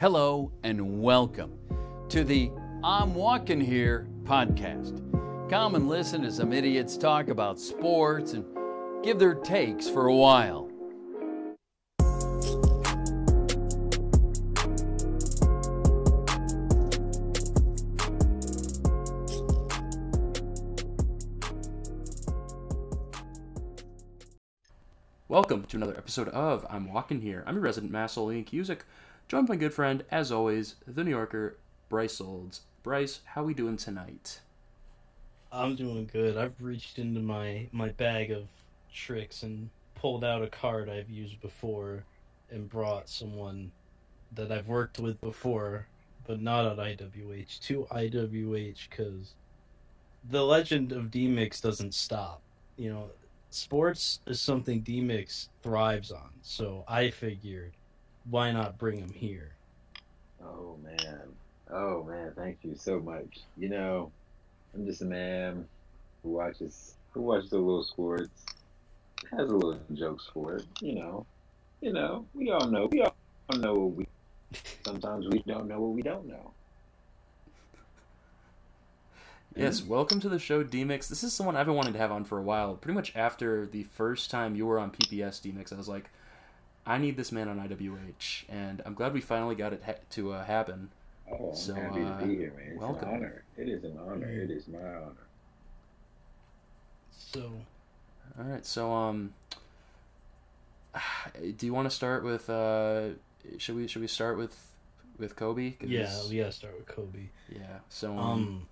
Hello and welcome to the I'm Walking Here podcast. Come and listen as some idiots talk about sports and give their takes for a while. Welcome to another episode of I'm Walking Here. I'm your resident Massel Ian Cusick, joined by my good friend, as always, the New Yorker, Bryce Olds. Bryce, how are we doing tonight? I'm doing good. I've reached into my my bag of tricks and pulled out a card I've used before and brought someone that I've worked with before, but not at IWH to IWH because the legend of D-Mix doesn't stop. You know, sports is something D-Mix thrives on. So I figured, why not bring him here? Oh man. Oh man, thank you so much. You know, I'm just a man who watches who watches a little sports, has a little jokes for it, you know. You know, we all know we all know what we sometimes we don't know what we don't know. Yes, welcome to the show, D-Mix. This is someone I've been wanting to have on for a while. Pretty much after the first time you were on PPS, D-Mix, I was like, I need this man on IWH, and I'm glad we finally got it ha- to uh, happen. Oh, I'm So, happy uh, to be here, man. It's welcome. an honor. It is an honor. It is my honor. So All right, so um, do you want to start with uh, should we should we start with with Kobe? 'Cause- yeah, we gotta start with Kobe. yeah. So um, Um,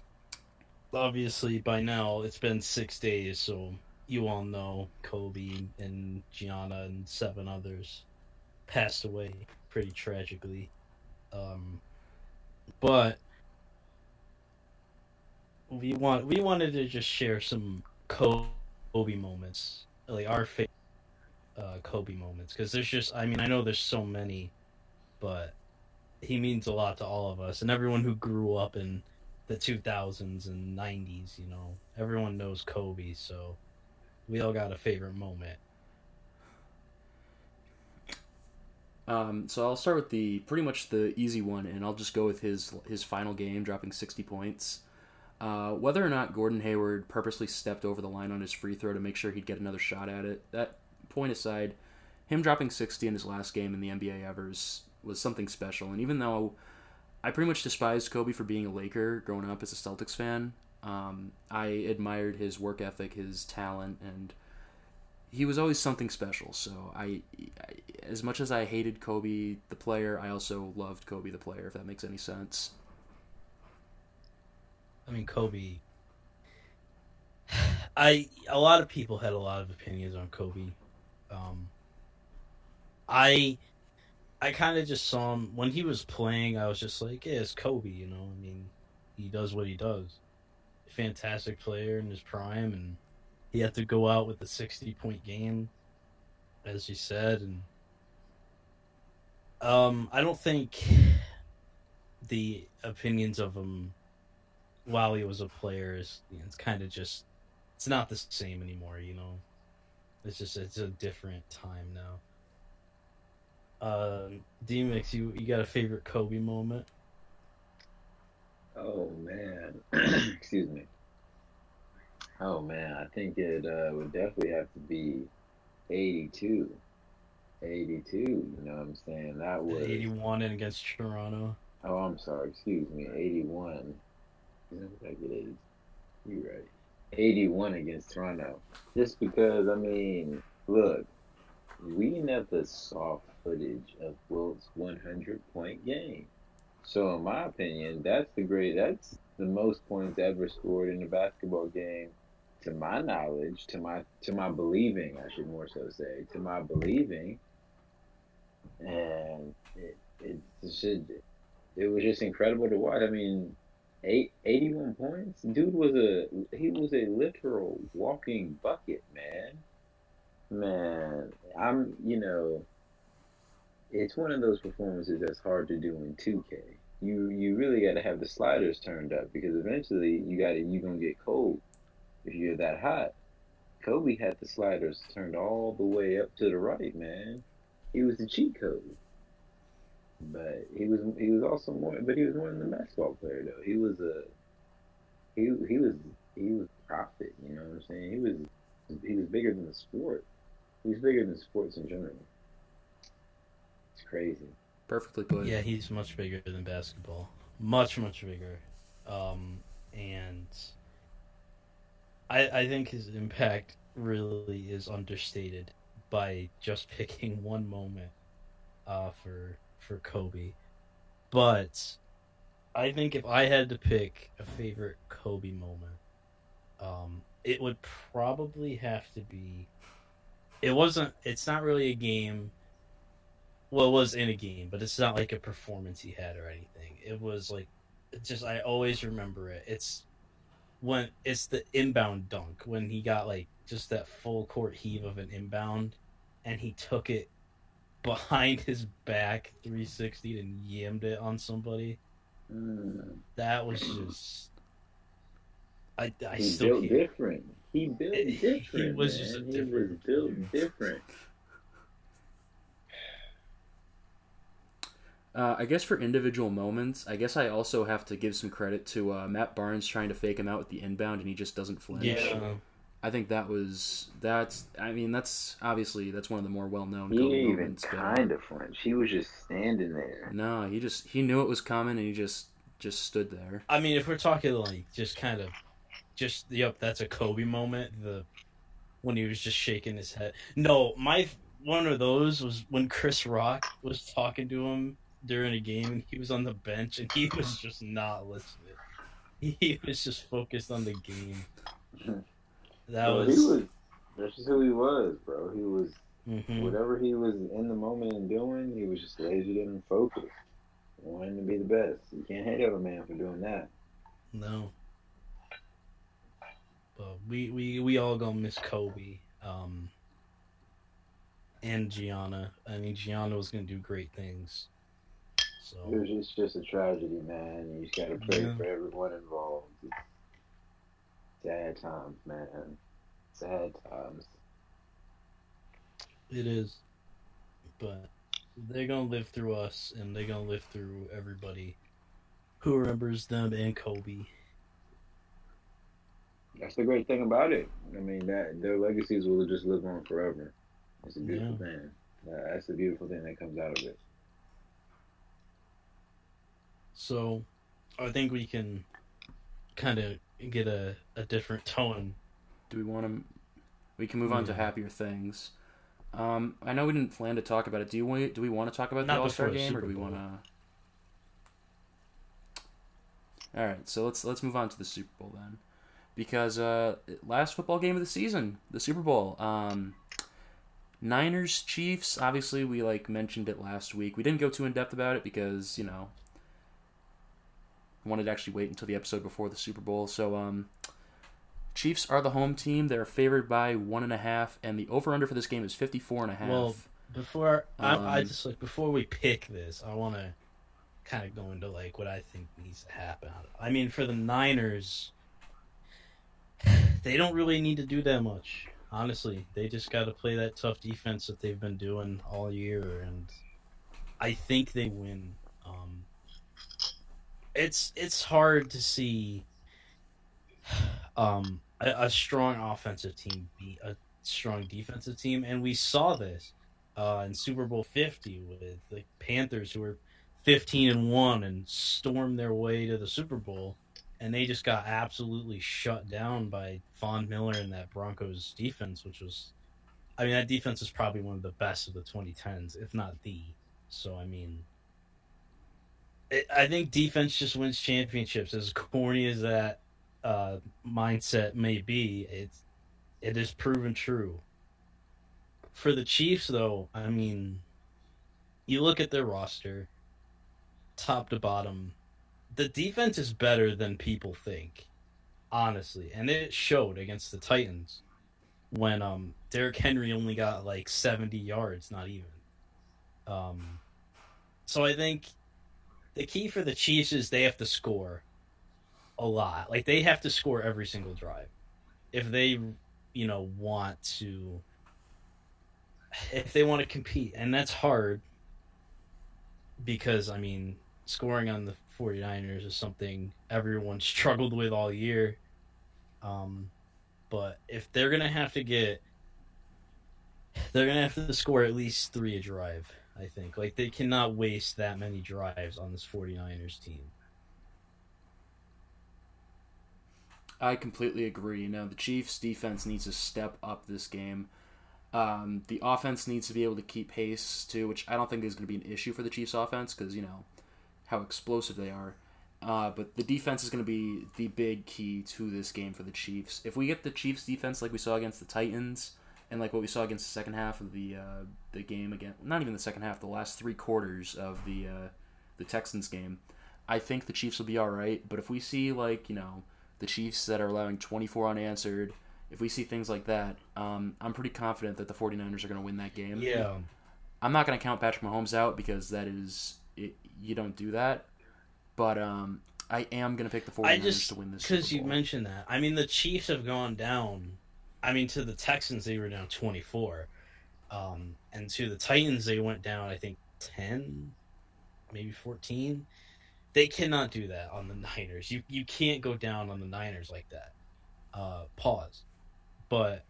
obviously by now it's been six days, so you all know Kobe and Gianna and seven others passed away pretty tragically. Um, but we want we wanted to just share some Kobe moments, like our favorite uh, Kobe moments, because there's just I mean I know there's so many, but he means a lot to all of us and everyone who grew up in the 2000s and 90s you know everyone knows kobe so we all got a favorite moment Um, so I'll start with the pretty much the easy one, and I'll just go with his his final game, dropping 60 points. Uh, whether or not Gordon Hayward purposely stepped over the line on his free throw to make sure he'd get another shot at it, that point aside, him dropping 60 in his last game in the NBA ever is- was something special. And even though I pretty much despised Kobe for being a Laker growing up as a Celtics fan, um, I admired his work ethic, his talent, and he was always something special. So I, I, as much as I hated Kobe the player, I also loved Kobe the player. If that makes any sense. i mean kobe i a lot of people had a lot of opinions on kobe um i i kind of just saw him when he was playing i was just like yeah it's kobe you know i mean he does what he does fantastic player in his prime and he had to go out with a 60 point game as you said and um i don't think the opinions of him while he was a player is you know, it's kind of just it's not the same anymore you know? It's just it's a different time now. Uh d-mix you you got a favorite kobe moment Oh man. Excuse me. Oh man, I think it uh, would definitely have to be 82. 82, you know what I'm saying? That was 81 and against toronto Oh, I'm sorry. Excuse me. 81. You know what I get is? You're right. 81 against Toronto. Just because, I mean, look, we never saw footage of Wilt's 100 point game. So, in my opinion, that's the great, that's the most points ever scored in a basketball game. To my knowledge, to my to my believing, I should more so say, to my believing, and it it should it was just incredible to watch. I mean, eight, 81 points. Dude was a he was a literal walking bucket, man. Man, I'm you know, it's one of those performances that's hard to do in 2K. You you really got to have the sliders turned up because eventually you got you gonna get cold if you're that hot. Kobe had the sliders turned all the way up to the right, man. He was the cheat code. but he was he was also more, but he was more than a basketball player though. He was a he he was he was prophet. You know what I'm saying? He was he was bigger than the sport. He was bigger than sports in general. It's crazy. Perfectly put. Yeah, he's much bigger than basketball. Much, much bigger. Um, and I, I think his impact really is understated by just picking one moment uh, for for Kobe. But I think if I had to pick a favorite Kobe moment, um, it would probably have to be. It wasn't. It's not really a game. Well, it was in a game, but it's not like a performance he had or anything. It was like, it just I always remember it. It's when it's the inbound dunk when he got like just that full court heave of an inbound, and he took it behind his back 360 and yammed it on somebody. Mm. That was just. I, I He still built can't. different. He built different. He was man. just a He was built different. Uh, I guess for individual moments, I guess I also have to give some credit to uh, Matt Barnes trying to fake him out with the inbound, and he just doesn't flinch. Yeah, I think that was that's. I mean, that's obviously that's one of the more well known. He didn't even kind of flinch. He was just standing there. No, he just he knew it was coming, and he just just stood there. I mean, if we're talking like just kind of, just yep, that's a Kobe moment. The when he was just shaking his head. No, my one of those was when Chris Rock was talking to him during a game, and he was on the bench, and he was just not listening. He was just focused on the game. That Bro, was, He was. That's just who he was, bro. He was Mhm. whatever he was in the moment and doing. He was just lazy and focused, wanting to be the best. You can't hate a man for doing that. No. But we, we, we all gonna miss Kobe. Um, and Gianna. I mean, Gianna was gonna do great things. It was just, just a tragedy, man. You just gotta pray Yeah. for everyone involved. It's sad times, man. Sad times. it is. But they're gonna live through us, and they're gonna live through everybody who remembers them and Kobe. That's the great thing about it. I mean, that their legacies will just live on forever. It's a beautiful thing. That- That's the beautiful thing that comes out of it. So, I think we can kind of get a, a different tone. Do we want to? We can move on to happier things. Um, I know we didn't plan to talk about it. Do you want? Do we want to talk about Not the All Star game, or do we want to? All right, so let's let's move on to the Super Bowl then, because uh, last football game of the season, the Super Bowl. Um, Niners Chiefs. Obviously, we like mentioned it last week. We didn't go too in depth about it because you know wanted to actually wait until the episode before the Super Bowl. So um, Chiefs are the home team. They're favored by one and a half, and the over under for this game is fifty four and a half. Well, Before I, I Um, just like before we pick this, I want to kind of go into like what I think needs to happen. I mean, for the Niners, they don't really need to do that much. Honestly, they just got to play that tough defense that they've been doing all year, and I think they win. Um, it's it's hard to see um, a, a strong offensive team beat a strong defensive team, and we saw this uh, in Super Bowl Fifty with the Panthers, who were fifteen and one and stormed their way to the Super Bowl, and they just got absolutely shut down by Von Miller and that Broncos defense, which was, I mean, that defense is probably one of the best of the 2010s, if not the. So I mean, I think defense just wins championships. As corny as that uh, mindset may be, it's it is proven true. For the Chiefs, though, I mean, you look at their roster, top to bottom, the defense is better than people think, honestly, and it showed against the Titans when um Derrick Henry only got like seventy yards, not even. Um, so I think the key for the Chiefs is they have to score a lot. Like they have to score every single drive if they, you know, want to if they want to compete, and that's hard. because I mean, scoring on the 49ers is something everyone struggled with all year. Um, but if they're gonna have to get, they're gonna have to score at least three a drive. I think like they cannot waste that many drives on this 49ers team. I completely agree. You know, the Chiefs' defense needs to step up this game. Um, the offense needs to be able to keep pace too, which I don't think is going to be an issue for the Chiefs' offense because you know how explosive they are. Uh, but the defense is going to be the big key to this game for the Chiefs. If we get the Chiefs' defense like we saw against the Titans and like what we saw against the second half of the uh, the game again, not even the second half, the last three quarters of the uh, the Texans game, I think the Chiefs will be all right. But if we see like you know the Chiefs that are allowing 24 unanswered, if we see things like that, um, I'm pretty confident that the 49ers are going to win that game. Yeah, I'm not going to count Patrick Mahomes out because that is it, you don't do that. But um, I am going to pick the 49ers I just to win this because you mentioned that. I mean, the Chiefs have gone down. I mean, to the Texans they were down 24, um, and to the Titans they went down I think 10, maybe 14. They cannot do that on the Niners. You you can't go down on the Niners like that. Uh, pause, but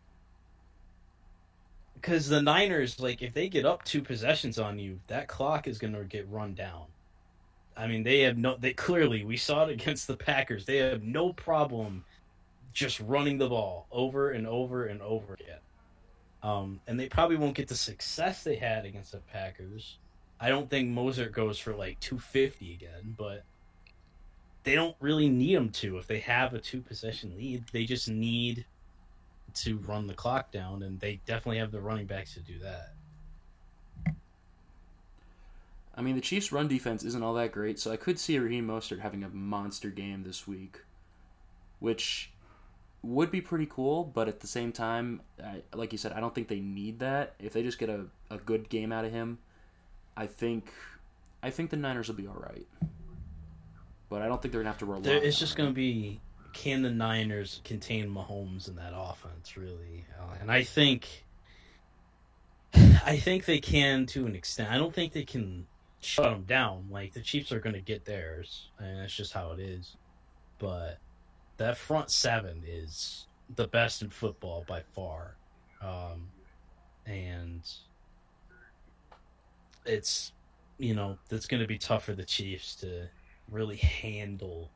because the Niners, like, if they get up two possessions on you, that clock is going to get run down. I mean, they have no. They clearly we saw it against the Packers. They have no problem just running the ball over and over and over again. Um, and they probably won't get the success they had against the Packers. I don't think Mostert goes for like 250 again, but they don't really need him to if they have a two possession lead. They just need to run the clock down, and they definitely have the running backs to do that. I mean, the Chiefs' run defense isn't all that great, so I could see Raheem Mostert having a monster game this week, which would be pretty cool. But at the same time, I, like you said, I don't think they need that. If they just get a, a good game out of him, I think I think the Niners will be all right. But I don't think they're gonna have to rely. There, it's just it. to be can the Niners contain Mahomes in that offense, really? Uh, and I think, I think they can to an extent. I don't think they can shut them down. Like the Chiefs are going to get theirs, and that's just how it is. But that front seven is the best in football by far, um, and it's you know that's going to be tough for the Chiefs to really handle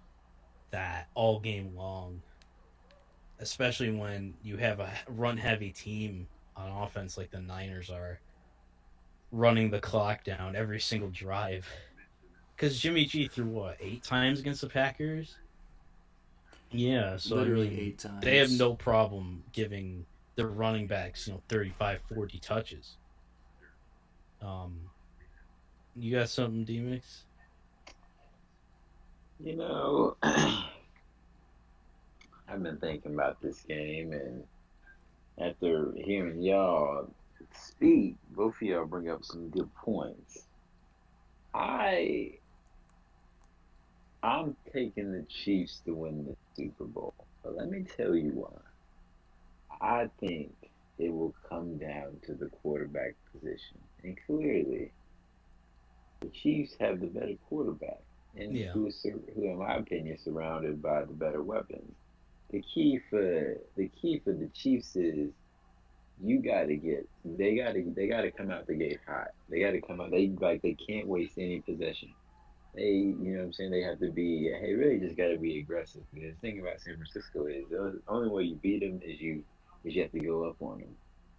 that all game long, especially when you have a run heavy team on offense like the Niners are running the clock down every single drive. Because Jimmy G threw what eight times against the Packers. Yeah, so I mean, eight times. they have no problem giving their running backs, you know, 35, 40 touches. Um, you got something, D-Mix? You know, I've been thinking about this game, and after hearing y'all speak, both of y'all bring up some good points. I, I'm taking the Chiefs to win the Super Bowl, but let me tell you why. I think it will come down to the quarterback position, and clearly, the Chiefs have the better quarterback and Yeah. who is who, in my opinion, is surrounded by the better weapons. The key for the key for the Chiefs is you got to get they got to they got to come out the gate hot. They got to come out. They like they can't waste any possession. They you know what I'm saying. They have to be. Hey, really just got to be aggressive. The thing about San Francisco is the only way you beat them is you is you have to go up on them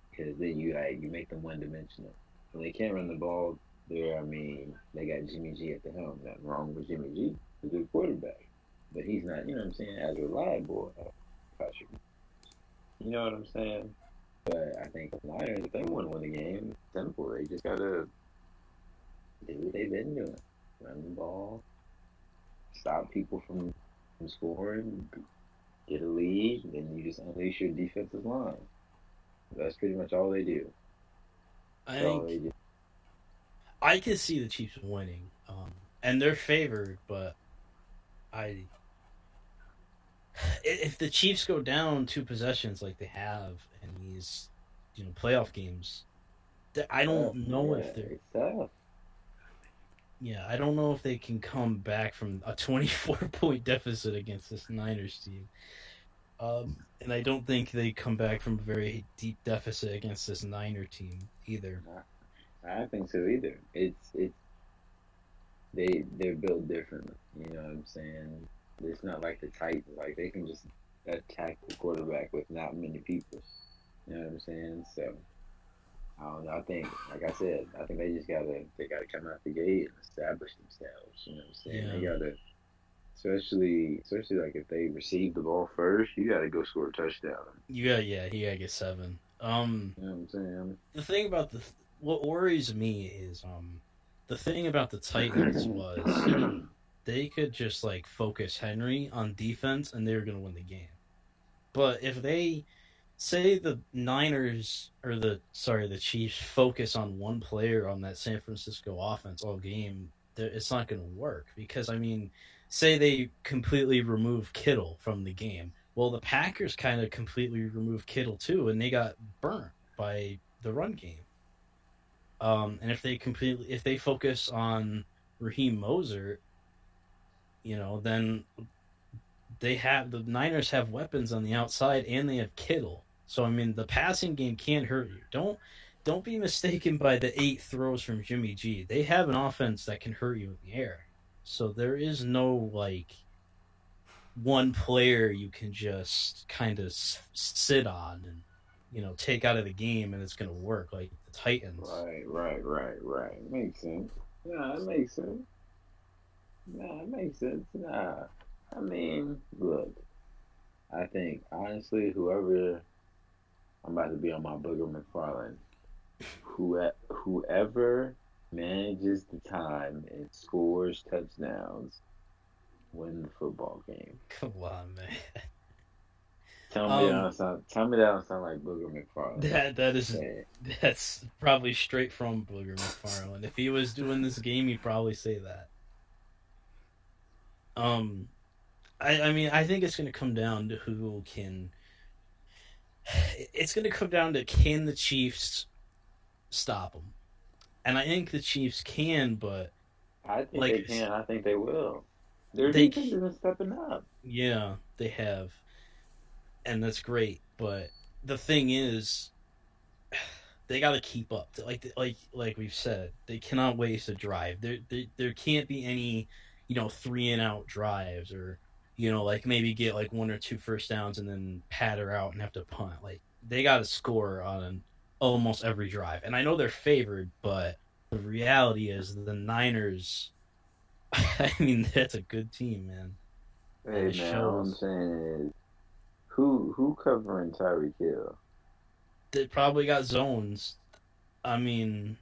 because then you like you make them one dimensional. When they can't run the ball, there, I mean, they got Jimmy G at the helm. Nothing wrong with Jimmy G. He's a good quarterback. But he's not, you know what I'm saying, as reliable as Patrick. You know what I'm saying? But I think the Niners, if they want to win the game, simple. They just got to do what they've been doing. Run the ball, stop people from, from scoring, get a lead, and then you just unleash your defensive line. That's pretty much all they do. I That's all think do. I can see the Chiefs winning, um, and they're favored. But I, if the Chiefs go down two possessions like they have in these, you know, playoff games, I don't know Yeah, if they're. tough. Yeah, I don't know if they can come back from a 24 point deficit against this Niners team. Um, and I don't think they come back from a very deep deficit against this Niner team either. I don't think so either. It's it's they they're built differently. You know what I'm saying? It's not like the Titans. Like they can just attack the quarterback with not many people. You know what I'm saying? So I don't know. I think, like I said, I think they just gotta they gotta come out the gate and establish themselves. You know what I'm saying? They gotta, especially especially like if they receive the ball first, you gotta go score a touchdown. Yeah, yeah, he gotta get seven. Um, You know what I'm saying? the thing about the what worries me is um, the thing about the Titans was they could just like focus Henry on defense and they were gonna win the game. But if they say the Niners or the sorry the Chiefs focus on one player on that San Francisco offense all game, it's not gonna work because I mean, say they completely remove Kittle from the game. Well, the Packers kind of completely removed Kittle too, and they got burnt by the run game. Um, and if they completely, if they focus on Raheem Mostert, you know, then they have the Niners have weapons on the outside and they have Kittle. So I mean, the passing game can't hurt you. Don't don't be mistaken by the eight throws from Jimmy G. They have an offense that can hurt you in the air. So there is no like one player you can just kind of sit on and you know take out of the game and it's going to work like the Titans. Right, right, right, right. Makes sense. Nah, it makes sense. Nah, it makes sense. Nah. I mean, look. I think honestly, whoever I'm about to be on my Booger McFarland. Who whoever manages the time and scores touchdowns win the football game. Come on, man. Tell me Um, that don't sound tell me that don't sound like Booger McFarland. That that is that's probably straight from Booger McFarland. If he was doing this game, he'd probably say that. Um, I I mean I think it's going to come down to who can. It's going to come down to can the Chiefs stop them, and I think the Chiefs can, but I think Like- they can. I think they will. Their They defense isn't stepping up. Yeah, they have. And that's great, but the thing is they got to keep up. Like like like we've said, they cannot waste a drive. There there there can't be any, you know, three and out drives or you know, like maybe get like one or two first downs and then pad her out and have to punt. Like they got to score on almost every drive. And I know they're favored, but the reality is the Niners I mean, that's a good team, man. Hey It man, all I'm saying is, who who covering Tyreek Hill? they probably got zones. I mean,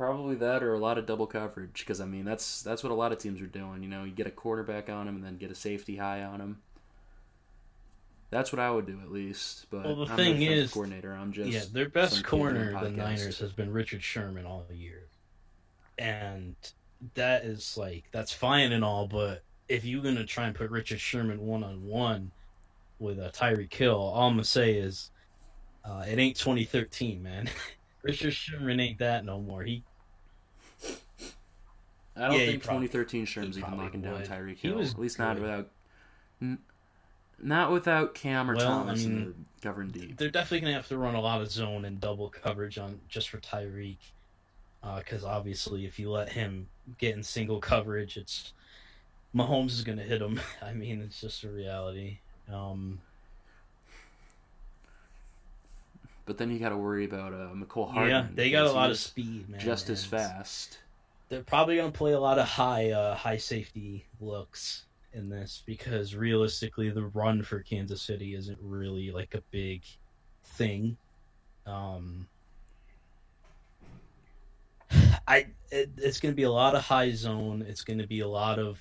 Probably that or a lot of double coverage because I mean that's that's what a lot of teams are doing. You know, you get a quarterback on him and then get a safety high on him. That's what I would do at least. But Well, the I'm thing not a defensive is- coordinator. I'm just yeah, their best some kid on a corner, the. Niners, has been Richard Sherman all year, and that is like that's fine and all, but if you're gonna try and put Richard Sherman one on one with a Tyreek Hill, all I'm gonna say is, uh, it ain't 2013, man. Richard Sherman ain't that no more. He I don't Yeah, think 2013 Sherm's even probably knocking down would. Tyreek He Hill. was At least not without, n- not without Kam or Well, I Thomas in mean, the covering deep. they're definitely gonna have to run a lot of zone and double coverage on just for Tyreek, because obviously if you let him get in single coverage, it's Mahomes is gonna hit him. I mean, it's just a reality. Um, But then you got to worry about uh, Mecole Hardman. yeah, they got a lot of speed, man. just as fast. They're probably gonna play a lot of high, uh, high safety looks in this because realistically, the run for Kansas City isn't really like a big thing. Um, I it, it's going to be a lot of high zone. It's going to be a lot of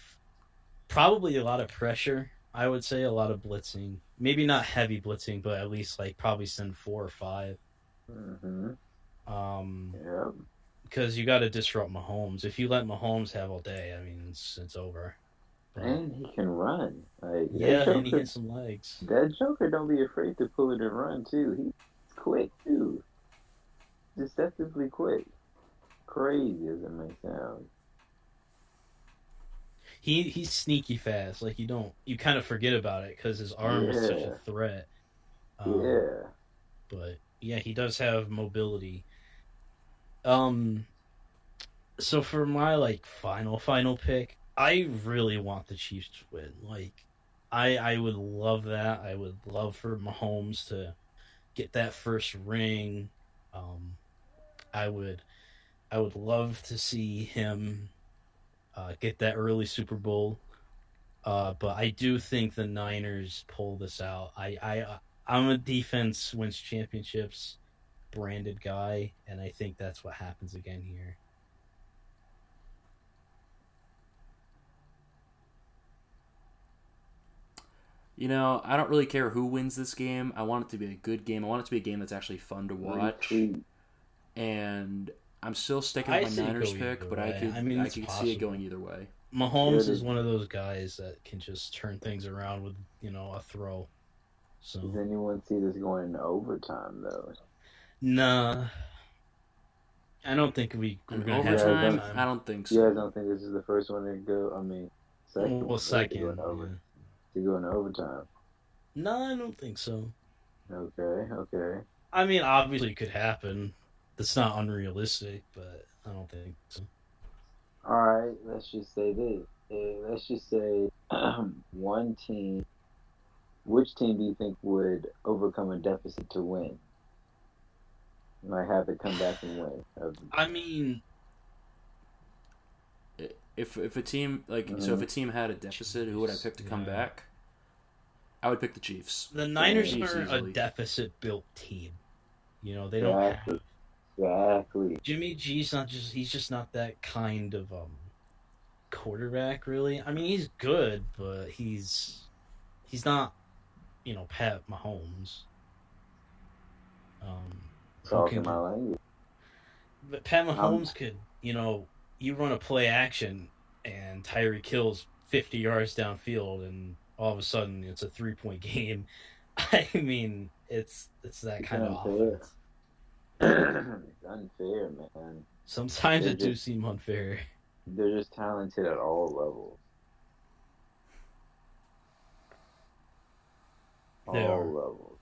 probably a lot of pressure. I would say a lot of blitzing. Maybe not heavy blitzing, but at least like probably send four or five. Mm-hmm. Um, Yep. Because you got to disrupt Mahomes. If you let Mahomes have all day, I mean, it's it's over. But, And he can run. Like yeah, that and he Joker, hits some legs. that Joker don't be afraid to pull it and run too. He's quick too. Deceptively quick. crazy as it may sound. He he's sneaky fast. Like you don't you kind of forget about it because his arm is such a threat. Um, yeah. but yeah, he does have mobility. Um, so for my like final final pick, I really want the Chiefs to win. Like, I I would love that. I would love for Mahomes to get that first ring. Um, I would I would love to see him uh, get that early Super Bowl. Uh, but I do think the Niners pull this out. I, I I'm a defense wins championships branded guy, and I think that's what happens again here. You know, I don't really care who wins this game. I want it to be a good game. I want it to be a game that's actually fun to watch. And I'm still sticking with my Niners pick, either but I way. could I mean, I it's could see it going either way. Mahomes is one of those guys that can just turn things around with you know a throw. So Does anyone see this going into overtime though? Nah, I don't think we we're gonna have overtime, overtime. I don't think so. You guys don't think this is the first one to go? I mean, second. well, second. To go, into over, yeah. to go into overtime. No, I don't think so. Okay. Okay. I mean, obviously, it could happen. That's not unrealistic, but I don't think so. All right. Let's just say this. Eh, let's just say one team. Which team do you think would overcome a deficit to win? Might have to come back and win. Of- I mean, If if a team like so Mm-hmm. if a team had a deficit, who would I pick to come Yeah. back? I would pick the Chiefs. the Niners Chiefs are a deficit-built team. You know, they don't Exactly. have Exactly. Jimmy G's not just he's just not that kind of um quarterback really. I mean he's good, but he's he's not you know Pat Mahomes. Um who Talking my language. but Pat Mahomes could, you know, you run a play action and Tyreek Hill's 50 yards downfield and all of a sudden it's a three-point game. I mean, it's it's that kind of unfair. offense. it's unfair, man. Sometimes They're it do seem unfair. They're just talented at all levels. All They are. levels.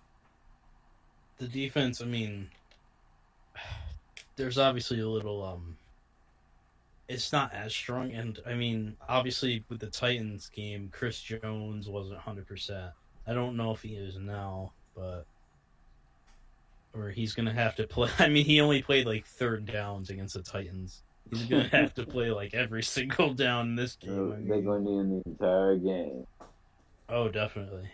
the defense, I mean, there's obviously a little um it's not as strong and I mean, obviously with the Titans game, Chris Jones wasn't 100%. I don't know if he is now, but or he's going to have to play I mean, he only played like third downs against the Titans. He's going to have to play like every single down in this game. They're, they're mean. going to need the entire game. Oh, definitely.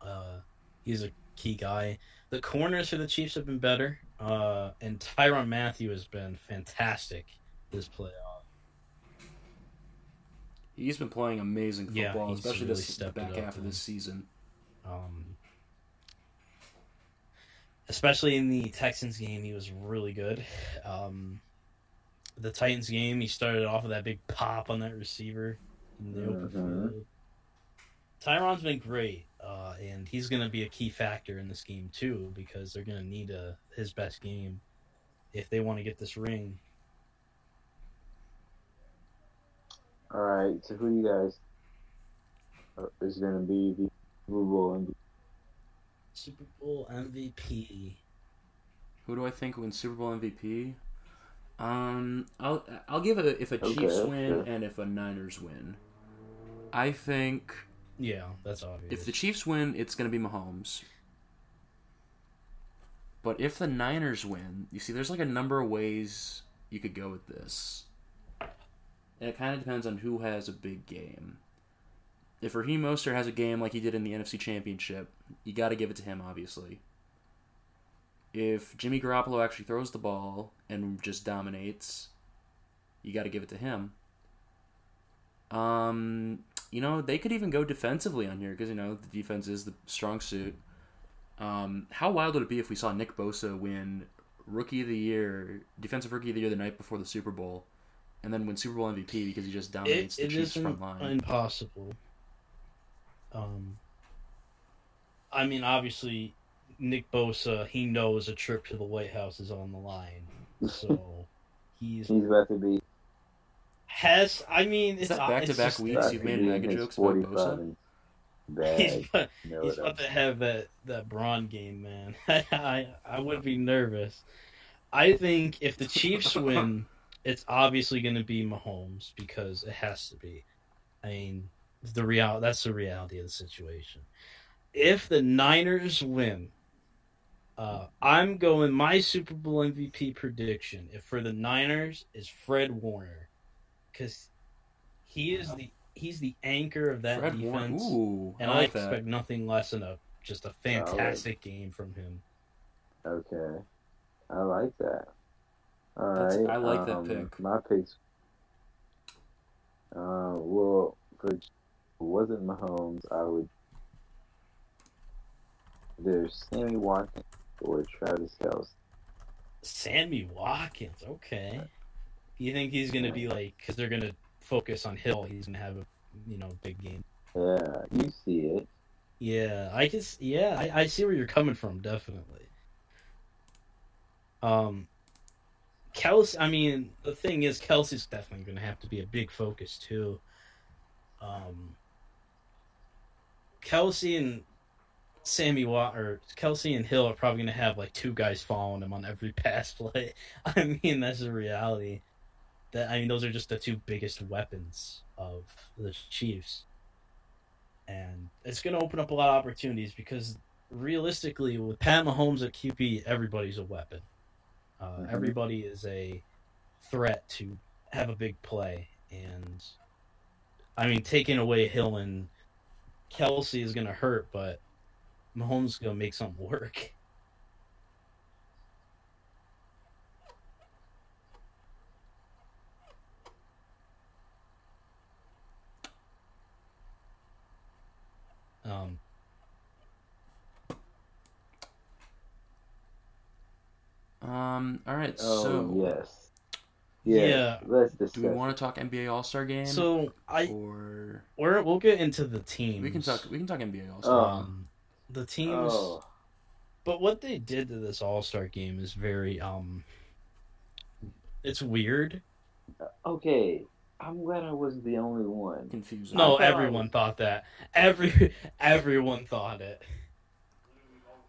Uh, he's a key guy. The corners for the Chiefs have been better, uh, and Tyrann Mathieu has been fantastic this playoff. He's been playing amazing football, he's especially really this back half of this season. Um, especially in the Texans game, he was really good. Um, the Titans game, he started off with that big pop on that receiver in the open field. Tyrann's been great, uh, and he's going to be a key factor in this game too because they're going to need a, his best game if they want to get this ring. All right, so who you guys uh, is going to be the Super Bowl MVP? Super Bowl MVP. Who do I think wins Super Bowl MVP? Um, I'll I'll give it if a Okay, Chiefs win okay. and if a Niners win. I think Yeah, that's obvious. if the Chiefs win, it's going to be Mahomes. But if the Niners win, you see, there's like a number of ways you could go with this. And it kind of depends on who has a big game. If Raheem Mostert has a game like he did in the NFC Championship, you got to give it to him, obviously. If Jimmy Garoppolo actually throws the ball and just dominates, you got to give it to him. Um, you know, they could even go defensively on here because you know the defense is the strong suit. Um, how wild would it be if we saw Nick Bosa win Rookie of the Year, Defensive Rookie of the Year the night before the Super Bowl, and then win Super Bowl MVP because he just dominates it, the it Chiefs front line? impossible. Um, I mean, obviously, Nick Bosa he knows a trip to the White House is on the line, so He's He's about to be has. I mean, it's back to back weeks you've made MAGA jokes about 45 Bosa? He's, bad. about- he's about to have that that Braun game, man. I I would be nervous. I think if the Chiefs win, it's obviously going to be Mahomes because it has to be. I mean, the real that's the reality of the situation. If the Niners win, uh, I'm going my Super Bowl MVP prediction. If for the Niners is Fred Warner, because he is the he's the anchor of that Fred defense, Ooh, and I I, like that. expect nothing less than a just a fantastic game from him. Okay, I like that. All That's- right, I like that um, pick. My picks. Uh, well, for if it wasn't Mahomes, I would. There's Sammy Watkins or Travis Kelce. Sammy Watkins, okay. You think he's gonna be like because they're gonna focus on Hill? He's gonna have a you know big game. Yeah, you see it. Yeah, I can. Yeah, I, I see where you're coming from. Definitely. Um, Kelce. I mean, the thing is, Kelce's definitely going to have to be a big focus too. Um, Kelce and Sammy Watt or Kelce and Hill are probably going to have like two guys following him on every pass play. I mean, that's the reality. That I mean, those are just the two biggest weapons of the Chiefs and it's going to open up a lot of opportunities because realistically, with Pat Mahomes at QB, everybody's a weapon. Uh, Mhm. Everybody is a threat to have a big play, and I mean, taking away Hill and Kelce is going to hurt, but Mahomes is going to make something work. Um, Um. All right. Oh so, yes. Yes, Yeah. Let's do we want to talk NBA All Star Game? so I or we're, we'll get into the teams. we can talk. We can talk NBA All Star. Oh. Um, the teams. Oh, But what they did to this All Star game is very um it's weird. okay. I'm glad I wasn't the only one. Confusing. No, everyone was- thought that. Every everyone thought it.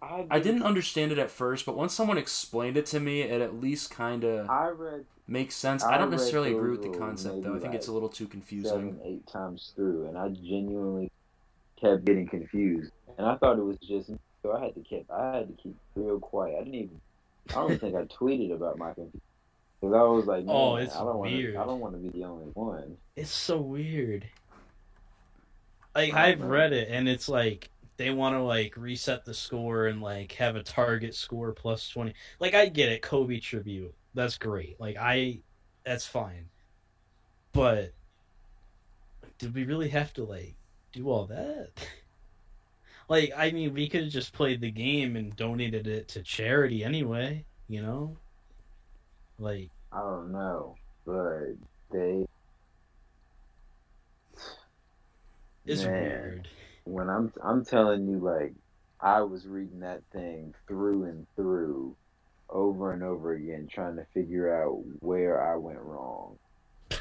I, I didn't understand it at first, but once someone explained it to me, it at least kind of I read makes sense. I I don't necessarily agree with the concept, though. I maybe think it's a little too confusing. seven, eight times through, and I genuinely kept getting confused. And I thought it was just me, so I had to keep. I had to keep real quiet. I didn't even. I don't think I tweeted about my confusion because I was like, Oh, it's I don't weird. Want I don't want to be the only one. It's so weird. Like I've know. read it and it's like they want to like reset the score and like have a target score plus 20. Like I get it, Kobe tribute. That's great. Like I that's fine. But did we really have to like do all that? like I mean, we could have just played the game and donated it to charity anyway, you know? Like I don't know, but they. it's Man. weird. when I'm I'm telling you like I was reading that thing through and through over and over again trying to figure out where I went wrong.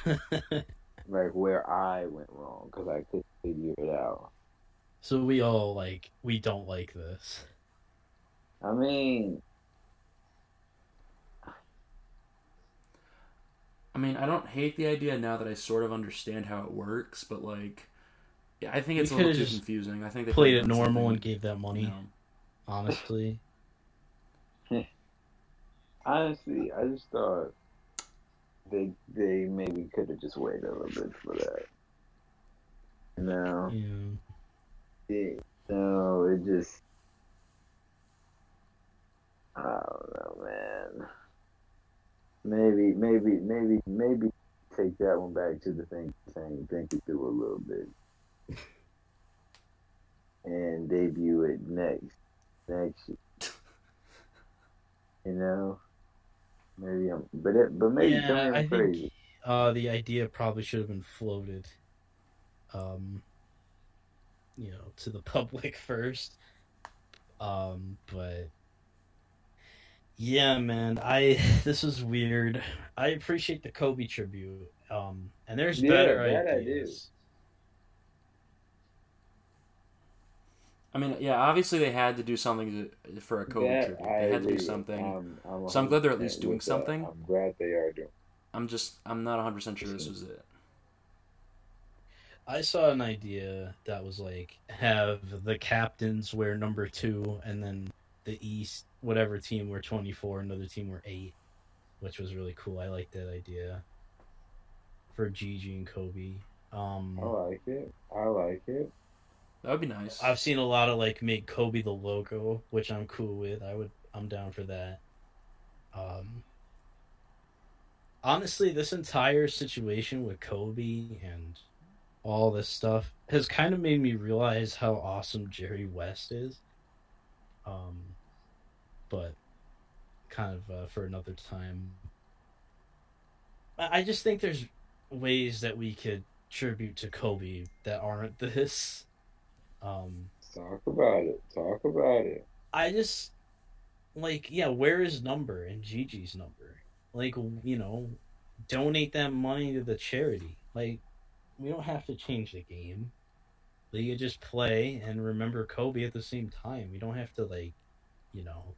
Like where I went wrong cuz I couldn't figure it out. So we all like we don't like this. I mean, I mean, I don't hate the idea now that I sort of understand how it works, but like, yeah, I think it's We a little too confusing. I think they Played it normal something, and gave that money. you know. Honestly, honestly, I just thought they they maybe could have just waited a little bit for that. No. yeah. it, no, it just I don't know, man. Maybe, maybe, maybe, maybe take that one back to the thing, saying think it through a little bit, and debut it next, next year. You know, maybe I'm, but it, but maybe Yeah, I I'm think- Uh, the idea probably should have been floated, um, you know, to the public first. Um, but Yeah, man. I this is weird. I appreciate the Kobe tribute. Um, and there's Yeah, better that I do. ideas. I mean, yeah, obviously they had to do something to, for a Kobe That tribute. I They had to do with. something. Um, I'm So I'm glad they're at least doing with that. something. I'm glad they are doing. I'm just, I'm not 100 percent sure this was it. I saw an idea that was like have the captains wear number two, and then the East, whatever team were twenty four, another team were eight, which was really cool. I like that idea for Gigi and Kobe. Um, I like it. I like it. That would be nice. I've seen a lot of like make Kobe the logo, which I'm cool with. I would I'm down for that. Um honestly, this entire situation with Kobe and all this stuff has kind of made me realize how awesome Jerry West is. Um but kind of uh, for another time. I I just think there's ways that we could tribute to Kobe that aren't this. Um, Talk about it. Talk about it. I just like yeah, where is number and Gigi's number? Like you know, donate that money to the charity. Like we don't have to change the game. We could just play and remember Kobe at the same time. We don't have to like, you know,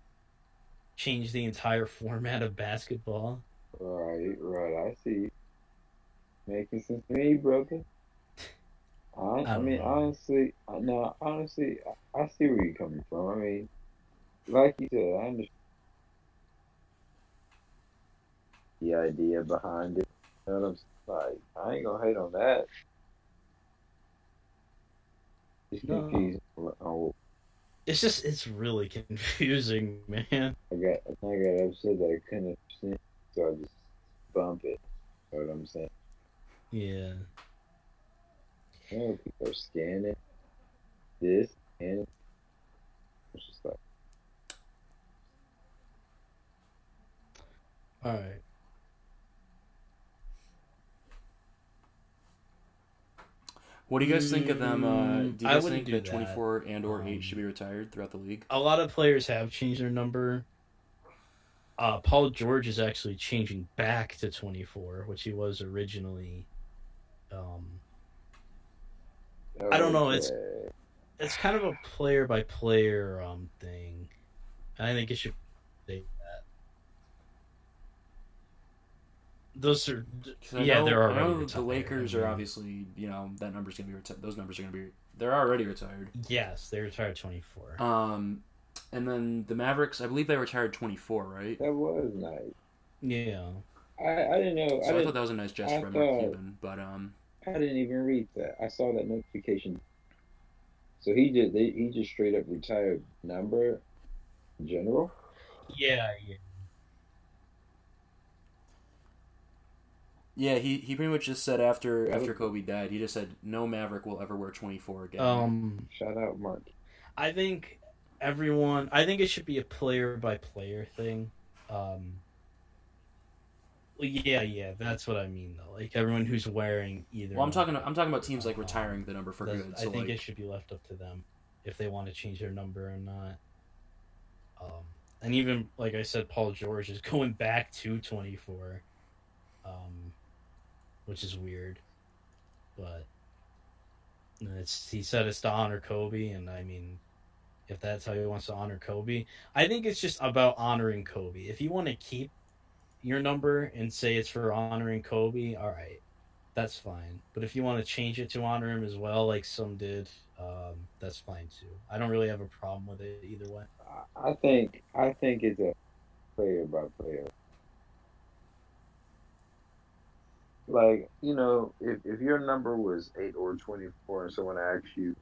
change the entire format of basketball. Right, right. I see. Making sense to me, brother. I, I I mean, know. honestly, no, honestly, I, I see where you're coming from. I mean, like you said, I understand the idea behind it. You know what I'm saying? Like, I ain't gonna hate on that. It's No. confusing. Oh, It's just it's really confusing, man. I got, I got upset that I couldn't understand, so I just bump it. You know what I'm saying? Yeah. You know, people are scanning this and it's just like, All right. What do you guys think of them? Uh, Mm, do you I guys wouldn't think do that that. 24 and or 8 Um, should be retired throughout the league? a lot of players have changed their number. Uh, Paul George is actually changing back to 24, which he was originally. Um, I don't know, it's- it's kind of a player by player um thing. I think it should say that. Those are I yeah, know, they're I know already the. Lakers are obviously, you know, that number's gonna be retired. Those numbers are gonna be, they're already retired. yes, they retired 24. Um, and then the Mavericks, I believe they retired 24, right? That was nice. yeah, I, I didn't know. So I, I, thought didn't, that was a nice gesture I by Mark Cuban. But um, I didn't even read that. I saw that notification. So he just they, he just straight up retired number in general. yeah, yeah. Yeah, he, he pretty much just said after That after Kobe died, he just said no Maverick will ever wear 24 again. Um, Shout out Mark. I think everyone. I think it should be a player by player thing. Um, yeah, yeah, that's what I mean though. Like everyone who's wearing either. well, I'm talking number. I'm talking about teams like retiring the number for Does- good. I think like, it should be left up to them if they want to change their number or not. Um, and even like I said, Paul George is going back to 24, um, which is weird, but it's he said it's to honor Kobe, and I mean, if that's how he wants to honor Kobe, I think it's just about honoring Kobe. If you want to keep your number and say it's for honoring Kobe, all right that's fine. But if you want to change it to honor him as well, like some did, um, that's fine too. I don't really have a problem with it either way. I- think I think it's a player by player. Like you know, if if your number was eight or twenty four, and someone asks you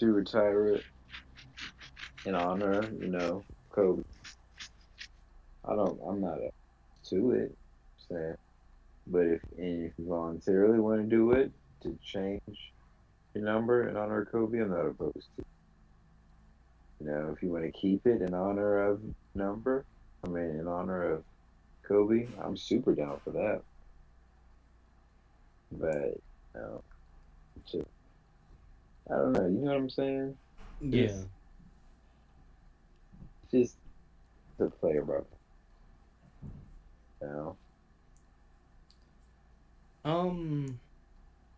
to retire it in honor, you know, Kobe. I don't. I'm not a, to it, saying, but if and if you voluntarily want to do it to change your number in honor of Kobe, I'm not opposed to. You know, if you want to keep it in honor of number, I mean, in honor of Kobe, I'm super down for that. But, you know, just, I don't know. You know what I'm saying? Yeah, Yes. Just, to play about. know? Um.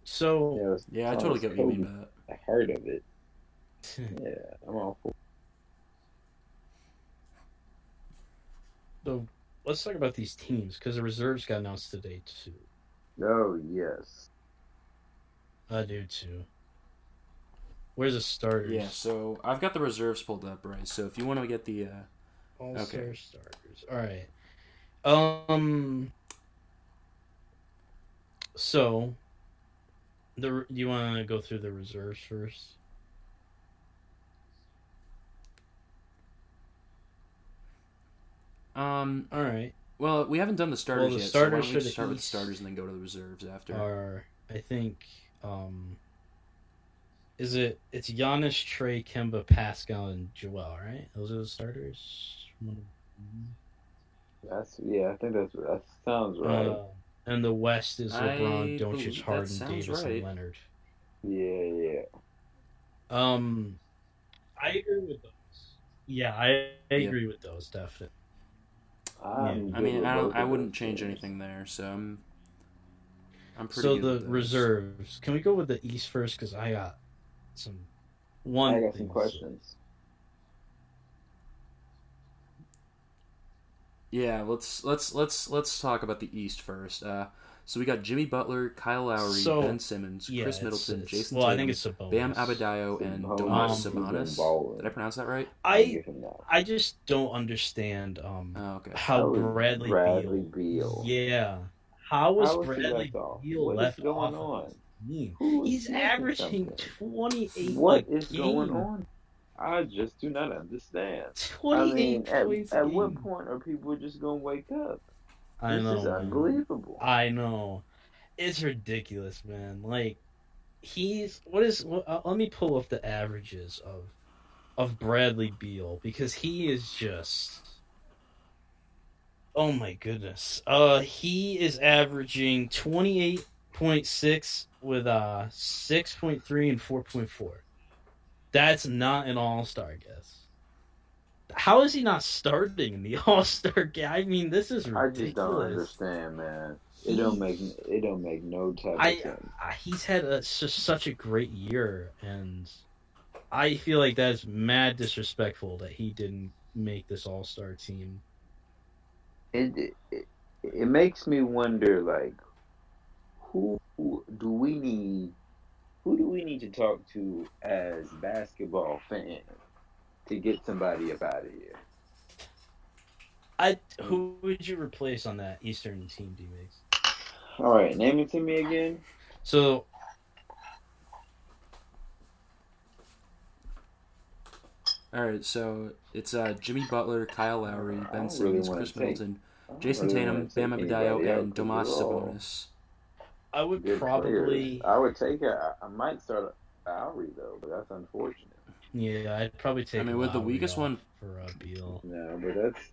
So. yeah, it's- Yeah, I it's totally get what you mean by that. I heard of it. Yeah, I'm all for. So let's talk about these teams because the reserves got announced today too. Oh yes. I do too. Where's the starters? Yeah, so I've got the reserves pulled up, right? So if you want to get the, uh, All okay. star starters. All right. Um. So. The you want to go through the reserves first? um, All right. Well, we haven't done the starters the yet. starters so why don't we the just start with the starters and then go to the reserves after? Are I think um. Is it? It's Giannis, Trae, Kemba, Pascal, and Joel, right? Those are the starters. That's yeah. I think that's that sounds right. Uh, and the West is LeBron, I Doncic, believe that Harden, Davis, right. and Leonard. yeah, yeah. Um, I agree with those. Yeah, I, I Yeah. agree with those definitely. I'm I mean, I don't, I wouldn't change teams. anything there. So I'm, I'm pretty. So good the with reserves. Can we go with the East first? Because I got some. One. I got some thing to say. questions. Yeah, let's let's let's let's talk about the East first. Uh, so we got Jimmy Butler, Kyle Lowry, So, Ben Simmons, Yeah, Khris Middleton, it's- Jayson Well, I Tatum, think it's Sabonis. Bam Adebayo, and Sabonis, Domas he's Sabonis. Did I pronounce that right? I'll I give him that. I just don't understand um Oh, okay. how How is Bradley, Bradley Beal. Beal? Yeah. How was How was Bradley left? Beal What is left going off on? of this team? Who is He's averaging 28 What a is game. going on? I just do not understand. 28 I mean, at, points a at what point are people just gonna wake up? I this know. is unbelievable. I know. It's ridiculous, man. Like he's what is uh, let me pull up the averages of of Bradley Beal because he is just Oh my goodness. Uh he is averaging 28.6 with uh 6.3 and 4.4. That's not an all-star guess. How is he not starting in the All-Star game? I mean, this is I just don't understand, man. It don't make it don't make no type of sense. I he's had a, just such a great year, and I feel like that's mad disrespectful that he didn't make this All Star team. It, it it makes me wonder, like, who do we need? Who do we need to talk to as basketball fans to get somebody up out of here? I who would you replace on that Eastern team, D Mix? All right, name it to me again. So All right, so it's uh, Jimmy Butler, Kyle Lowry, I Ben don't really Simmons, Khris take- Middleton, Jayson really Tatum, wanna Bam Adebayo, anybody out and 'cause Domas Sabonis. I would good probably players. I would take it. I, I might start Lowry though, but that's unfortunate. Yeah, I'd probably take. I mean, with the weakest one- for uh, Beal. No, but that's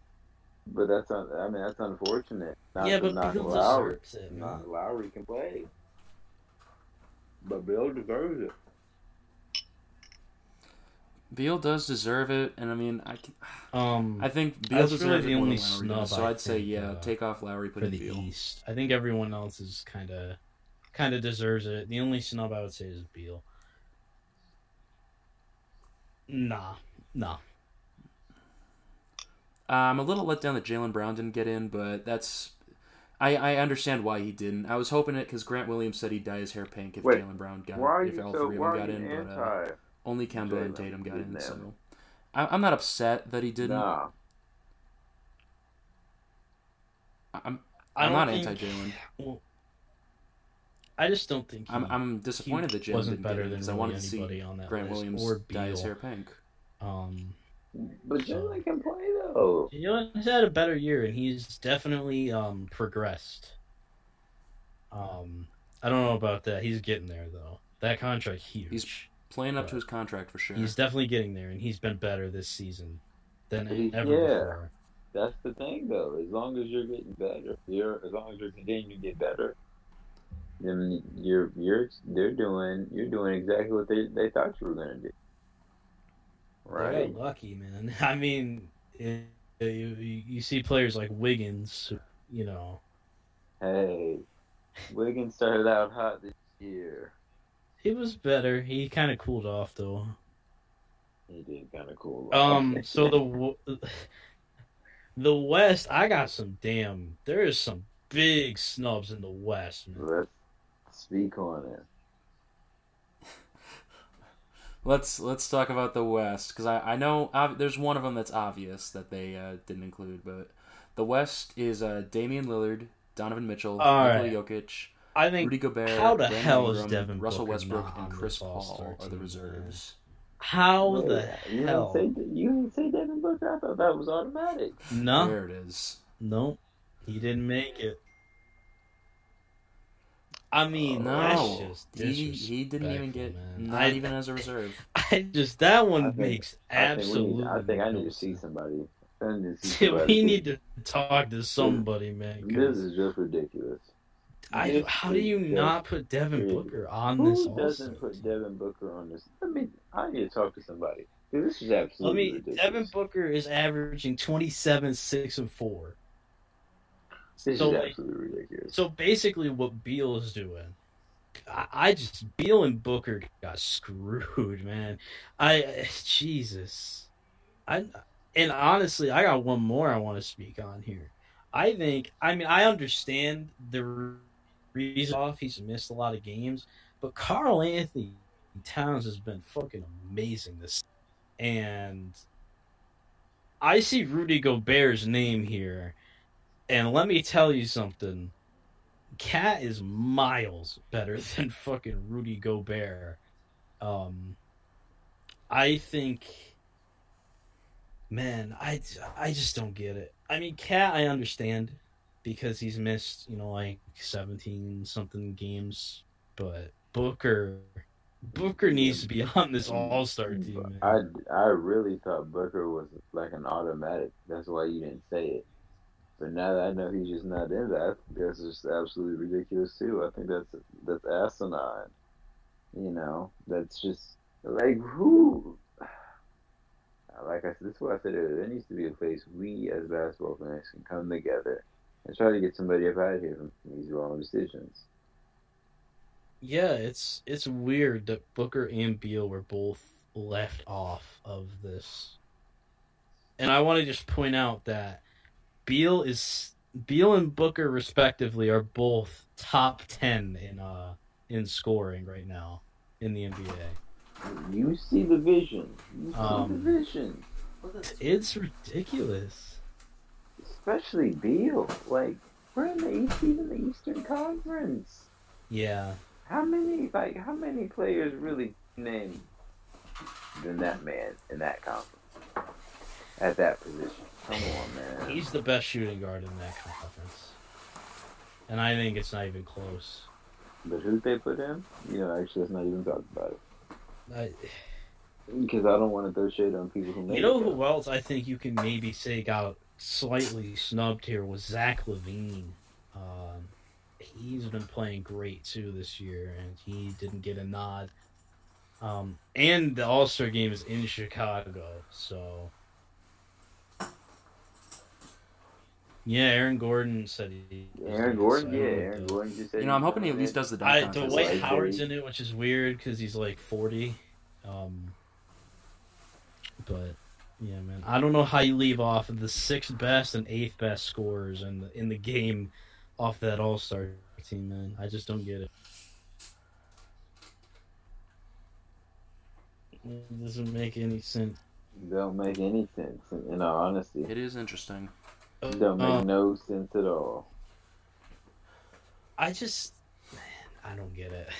but that's un, I mean that's unfortunate. Not yeah, to but knock Beal Lowry. deserves it. Not Lowry can play, but Beal deserves it. Beal does deserve it, and I mean, I can, Um, I think Beal That's deserves really it the more only than Lowry snub does. So I I'd say yeah, uh, take off Lowry, put for in the Beal. East, I think everyone else is kind of kind of deserves it. The only snub I would say is Beal. Nah, nah. I'm a little let down that Jaylen Brown didn't get in, but that's I, I understand why he didn't. I was hoping it because Grant Williams said he'd dye his hair pink if Wait, Jaylen Brown got Why if all so three of them got in, but uh, only Kemba and Tatum got in. didn't So I, I'm not upset that he didn't. Nah, I'm I I'm don't not anti Jaylen. Well, I just don't think he, I'm I'm he disappointed that Jaylen wasn't didn't better than because I wanted to see anybody on that Grant list, Williams or dye his hair pink. Um, but Jaylen can play though. Jaylen's had a better year, and he's definitely um progressed. Um, I don't know about that. He's getting there though. That contract huge. He's Playing up to his contract for sure. He's definitely getting there, and he's been better this season than He- ever yeah. before. That's the thing though. As long as you're getting better, you're as long as you're continuing to get better, then you're you're they're doing you're doing exactly what they they thought you were gonna do. They Right. got lucky, man. I mean, if, you, you you see players like Wiggins, you know, Hey, Wiggins started out hot this year. he was better. He kind of cooled off though. He did kind of cool. Off. Um, so the the West, I got some damn. There is some big snubs in the West. Man. let's speak on it. Let's let's talk about the West because I I know ob- there's one of them that's obvious that they uh, didn't include, but the West is uh, Damian Lillard, Donovan Mitchell, All Nikola right. Jokic, I think Rudy Gobert, how the Brandon hell is Ingram, Devin Russell Booker Westbrook, and Chris Paul are the reserves. how Wait, the you hell? Didn't say, you didn't say Devin Booker. I thought that was automatic. No, There it is. no, he didn't make it. I mean, oh, No, just he he didn't even get man. not I, even as a reserve. I just that one I think- makes I think, we absolutely. I think I need to see somebody. I need to see we need to talk to somebody, man. This is just ridiculous. I, how do you just not put Devin ridiculous. Booker on Who this doesn't All-Star put? Devin Booker on this? I mean, I need to talk to somebody. 'Cause This is absolutely. Let absolutely me. ridiculous. Devin Booker is averaging twenty-seven, six, and four. This so, is like, absolutely ridiculous. So basically, what Beal is doing, I, I just Beal and Booker got screwed, man. I Jesus, I and honestly, I got one more I want to speak on here. I think, I mean, I understand the reason off he's missed a lot of games, but Karl-Anthony Towns has been fucking amazing this, and I see Rudy Gobert's name here, and let me tell you something. KAT is miles better than fucking Rudy Gobert. Um, I think, man, I, I just don't get it. I mean, KAT, I understand because he's missed, you know, like 17 something games, but Booker, Booker needs to be on this All Star team. Man. I, I really thought Booker was like an automatic. That's why you didn't say it. But now that I know he's just not in that, that's just absolutely ridiculous too. I think that's that's asinine. You know, that's just like who. Like I said, this is what I said earlier. There needs to be a place we as basketball fans can come together and try to get somebody up out of here from these wrong decisions. Yeah, it's it's weird that Booker and Beal were both left off of this. And I want to just point out that Beal is Beal and Booker respectively are both top 10 in uh in scoring right now in the NBA. You see the vision. You see Um, the vision. It's ridiculous. Especially Beal. Like, we're in the East, even the Eastern Conference. Yeah. How many, like, how many players really name than that man in that conference? At that position. Come on, man. He's the best shooting guard in that conference. And I think it's not even close. But who they put in? You know, actually, let's not even talk about it. I, Because I don't want to throw shade on people who made You know it. who else I think you can maybe say got slightly snubbed here was Zach LaVine. Um, he's been playing great too this year, and he didn't get a nod. Um, and the All Star game is in Chicago, so yeah. Aaron Gordon said he. was Aaron Gordon, so yeah, Aaron Gordon just said You know, I'm hoping he at least it. does the dunk I. Dwight like Howard's in it, which is weird because he's like forty. Um, but yeah, man, I don't know how you leave off the sixth best and eighth best scorers in the in the game off that All Star team, man. I just don't get it. It doesn't make any sense. Don't make any sense, in, in all honesty. It is interesting. Don't make Uh, no sense at all. I just, man, I don't get it.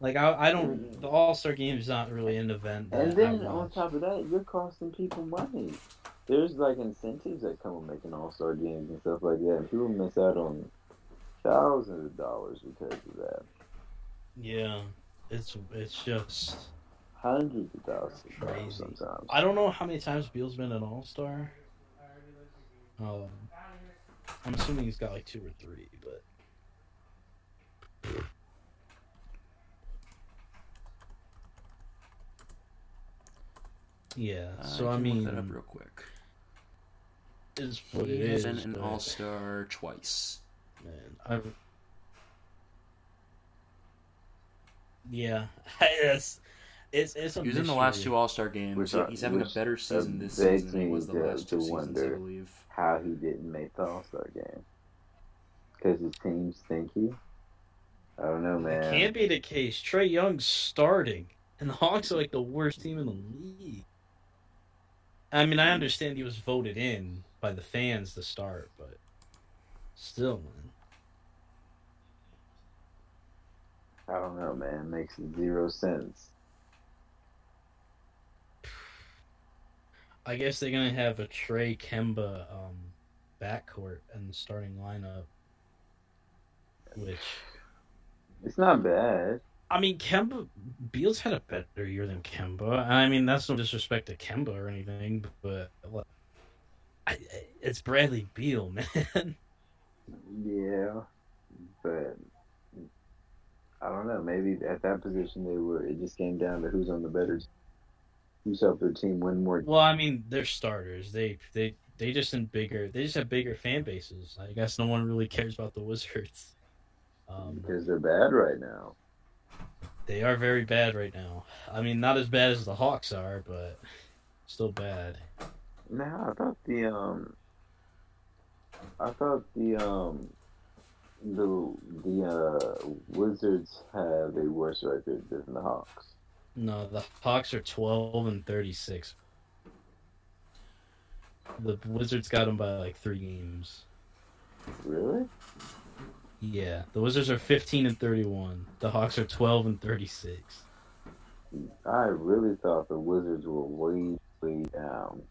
Like I, I don't. The All Star game is not really an event. And then on top of that, you're costing people money. There's like incentives that come with making all star games and stuff like that. And people miss out on thousands of dollars because of that. Yeah, it's it's just. Hundreds of thousands Crazy. sometimes. I don't know how many times Beal's been an All Star. Um, I'm assuming he's got like two or three, but yeah. So I can mean, look that up real quick. is what he it has been an but, All Star twice. Man, I've... Yeah, it's it's it's. He was in the last two All Star games. Which He's having a better uh, season this season than he was the last two to seasons, I believe. How he didn't make the All Star game? Because his team's stinky. I don't know, man. It man. can't be the case. Trae Young's starting, and the Hawks are like the worst team in the league. I mean, I understand he was voted in by the fans to start, but still, man. I don't know, man. Makes zero sense. I guess they're gonna have a Trae Kemba um, backcourt in the starting lineup, which It's not bad. I mean, Kemba Beals had a better year than Kemba. I mean, that's no disrespect to Kemba or anything, but like, I, it's Bradley Beal, man. Yeah, but I don't know. Maybe at that position they were. It just came down to who's on the better, helped their team win more. Well, I mean, they're starters. They they they just in bigger. They just have bigger fan bases. I guess no one really cares about the Wizards. Um, because they're bad right now. they are very bad right now. I mean, not as bad as the Hawks are, but still bad. Now I thought the um, I thought the um, the the uh Wizards have a worse record than the Hawks. No, the Hawks are twelve and thirty six. The Wizards got them by like three games. Really? Yeah, the Wizards are fifteen and thirty one. The Hawks are twelve and thirty six. I really thought the Wizards were way way down.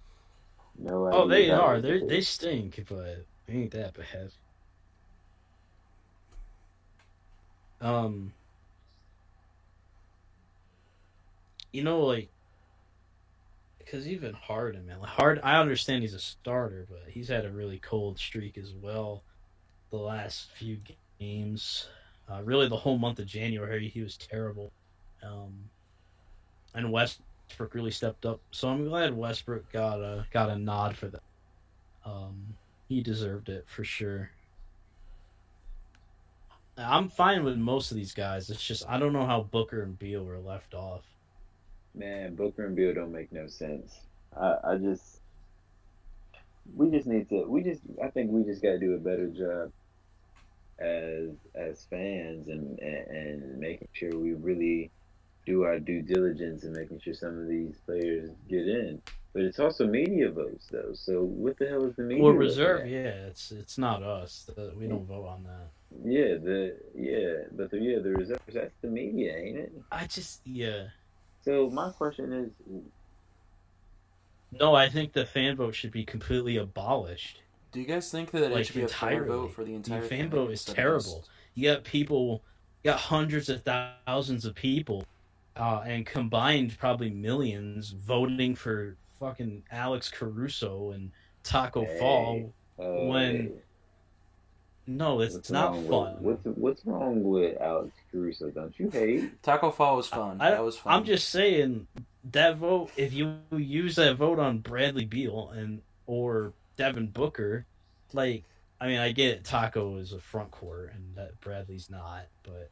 No idea. Oh, they are. They they stink, but they ain't that bad. Um, you know, like, because even Harden, man, like Hard. I understand he's a starter, but he's had a really cold streak as well. The last few games, uh, really the whole month of January, he was terrible. Um, and Westbrook really stepped up, so I'm glad Westbrook got a got a nod for that. Um, he deserved it for sure. I'm fine with most of these guys. It's just I don't know how Booker and Beal were left off. Man, Booker and Beal don't make no sense. I, I just, we just need to. We just, I think we just got to do a better job as as fans and, and and making sure we really do our due diligence and making sure some of these players get in. But it's also media votes though. So what the hell is the media? Well, looking reserve, at? yeah, it's it's not us. The- We don't vote on that. Yeah, the yeah, but the yeah, the reserves. That's the media, ain't it? I just yeah. So my question is, No, I think the fan vote should be completely abolished. Do you guys think that like, it Like should be a fair entirely. vote for the entire? The entire fan vote is terrible. just- You got people, you got hundreds of thousands of people, uh, and combined probably millions voting for fucking Alex Caruso and Taco Hey. Fall. uh, When- No, it's, what's not fun. With, what's what's wrong with Alex Caruso? Don't you hate? Taco Fall was fun. I- that was fun. I'm just saying that vote. If you use that vote on Bradley Beal and or Devin Booker, like I mean, I get Taco is a front court and that Bradley's not, but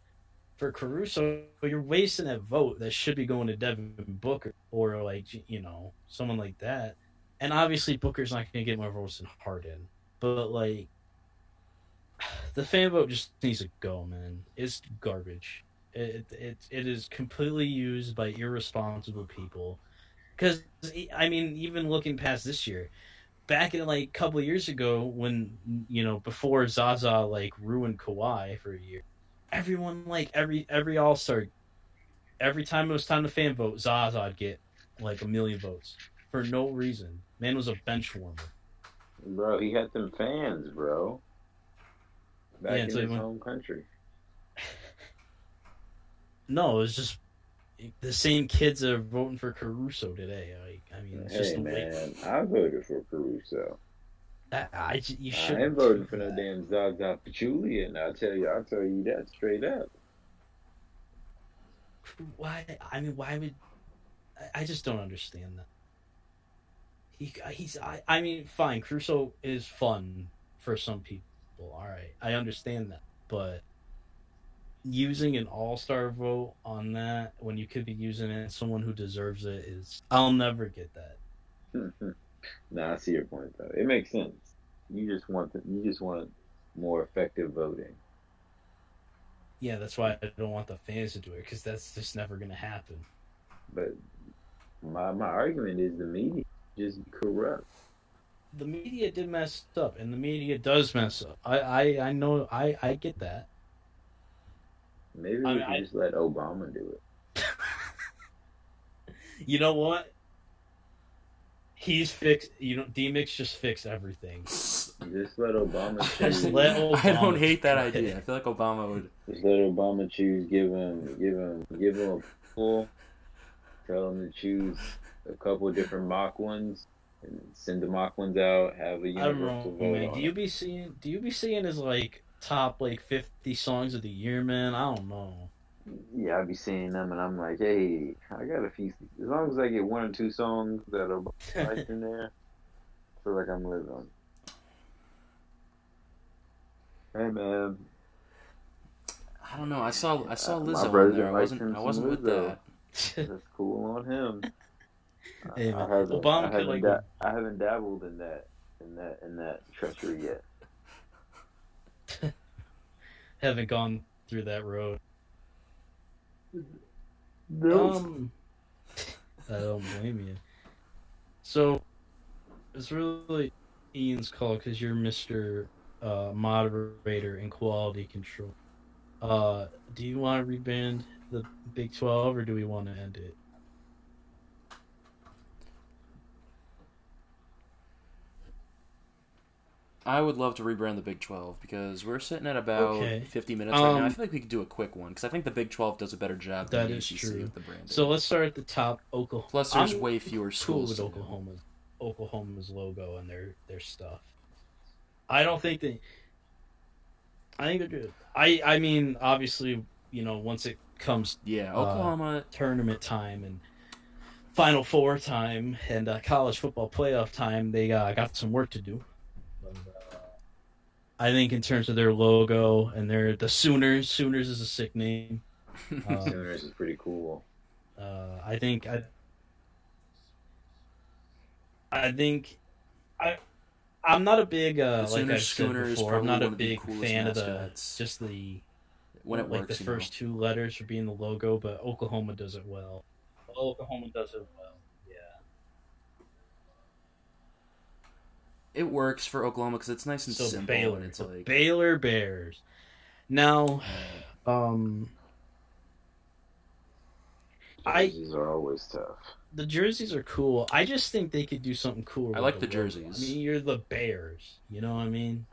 for Caruso, you're wasting that vote that should be going to Devin Booker or like you know someone like that. And obviously, Booker's not going to get more votes than Harden, but like the fan vote just needs to go, man. It's garbage. It it it is completely used by irresponsible people. Because I mean, even looking past this year, back in like a couple years ago, when you know before Zaza like ruined Kawhi for a year, everyone like every every All Star, every time it was time to fan vote, Zaza'd get like a million votes for no reason. Man was a bench warmer. Bro, he had them fans, bro. Back Yeah, in his went- home country. No, it was just the same kids are voting for Caruso today. Like, I mean, it's just Hey way. man, I voted for Caruso. I, I you I should. ain't voting for no damn Zaza Pachulia, and I'll tell you, I'll tell you that straight up. Why? I mean, why would? I, I just don't understand that. he he's I, I mean fine Caruso is fun for some people all right I understand that but using an all-star vote on that when you could be using it someone who deserves it is I'll never get that nah, I see your point though. It makes sense. You just want the, you just want more effective voting. yeah that's why I don't want the fans to do it because that's just never gonna happen But my my argument is the media is just corrupt. The media did mess up and the media does mess up I I, I know I I get that Maybe I we mean, should I- just let Obama do it. you know what he's fixed you know D-Mix just fixed everything Just let Obama Just choose. let I don't hate that idea. I feel like Obama would. Just let Obama choose. Give him, give him, give him a pool. Tell him to choose a couple different mock ones, and send the mock ones out. Have a universal vote man. Do you be seeing? Do you be seeing his like top like fifty songs of the year, man? I don't know. Yeah, I be seeing them, and I'm like, hey, I got a few. As long as I get one or two songs that are liked in there, I feel like I'm living. Hey man, I don't know. I saw I saw Uh, my Lizzo brother there. I wasn't I wasn't with Lizzo. that. that's cool on him. Hey, I haven't, Obama I haven't, like- da- I haven't dabbled in that, in that, in that treachery yet. Haven't gone through that road. No. Um, I don't blame you. So it's really Ian's call because you're Mister uh, Moderator and Quality Control. Uh, do you want to reband the Big Twelve, or do we want to end it? I would love to rebrand the Big 12 because we're sitting at about Okay. 50 minutes right now. I Um, feel like we could do a quick one because I think the Big 12 does a better job That than the is true. with the branding. So let's start at the top. Oklahoma. Plus, there's I'm way fewer cool schools. with. Oklahoma's Oklahoma's logo and their their stuff. I don't think they. I think they're good. I I mean, obviously, you know, once it comes Yeah, Uh, Oklahoma. tournament time and Final Four time and uh, college football playoff time, they uh, got some work to do. But, I think in terms of their logo and their the Sooners, Sooners is a sick name. Um, Sooners is pretty cool. uh, I think I, I think I, I'm not a big uh, The like Sooners I've said before. I'm not a one of the big coolest fan of the just the when it like works, the you know. first two letters for being the logo, but Oklahoma does it well. Oklahoma does it well. Yeah. It works for Oklahoma because it's nice and So simple. Baylor, and it's like Baylor Bears. Now, um, I- Jerseys are always tough. the jerseys are cool. I just think they could do something cool. I like the logo. jerseys. I mean, you're the Bears. You know what I mean?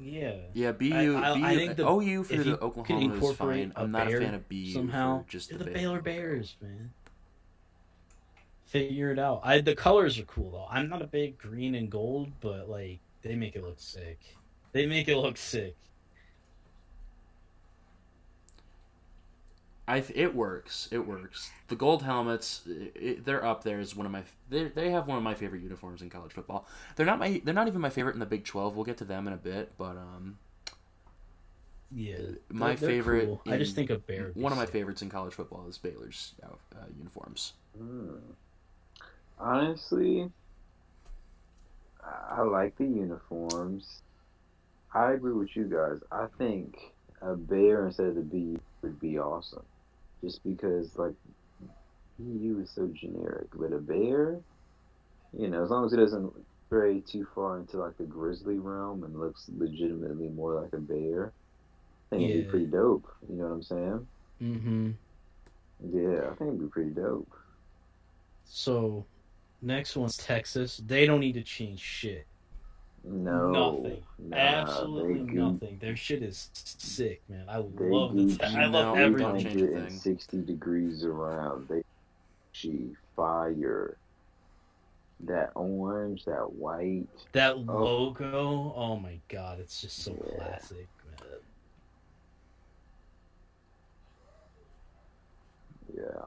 Yeah. yeah, BU, I- I BU think the- OU for the Oklahoma is fine. I'm not a fan of BU somehow. for just the, the Baylor Baylor. Bears, man. Figure it out. I the colors are cool though. I'm not a big green and gold, but like they make it look sick. They make it look sick. I it works. It works. The gold helmets, it, they're up there as one of my. They they have one of my favorite uniforms in college football. They're not my. They're not even my favorite in the Big Twelve. We'll get to them in a bit, but um, Yeah. my They're- they're favorite. cool. I just think a bear. One of my favorites in college football is Baylor's uh, uh, uniforms. Hmm. Honestly, I I like the uniforms. I agree with you guys. I think a bear instead of the bee would be awesome. Just because, like, BU is so generic. But a bear, you know, as long as it doesn't stray too far into, like, the grizzly realm and looks legitimately more like a bear, I think it'd be pretty dope. You know what I'm saying? Mm-hmm. Yeah, I think it'd be pretty dope. So, next one's Texas. They don't need to change shit. No. Nothing. Nah, Absolutely nothing. Their shit is sick, man. I love the. I no, love we everything. don't change a thing. 360 degrees around. They she fire. That orange, that white. That logo, oh my god, it's just so Yeah. classic, man. Yeah.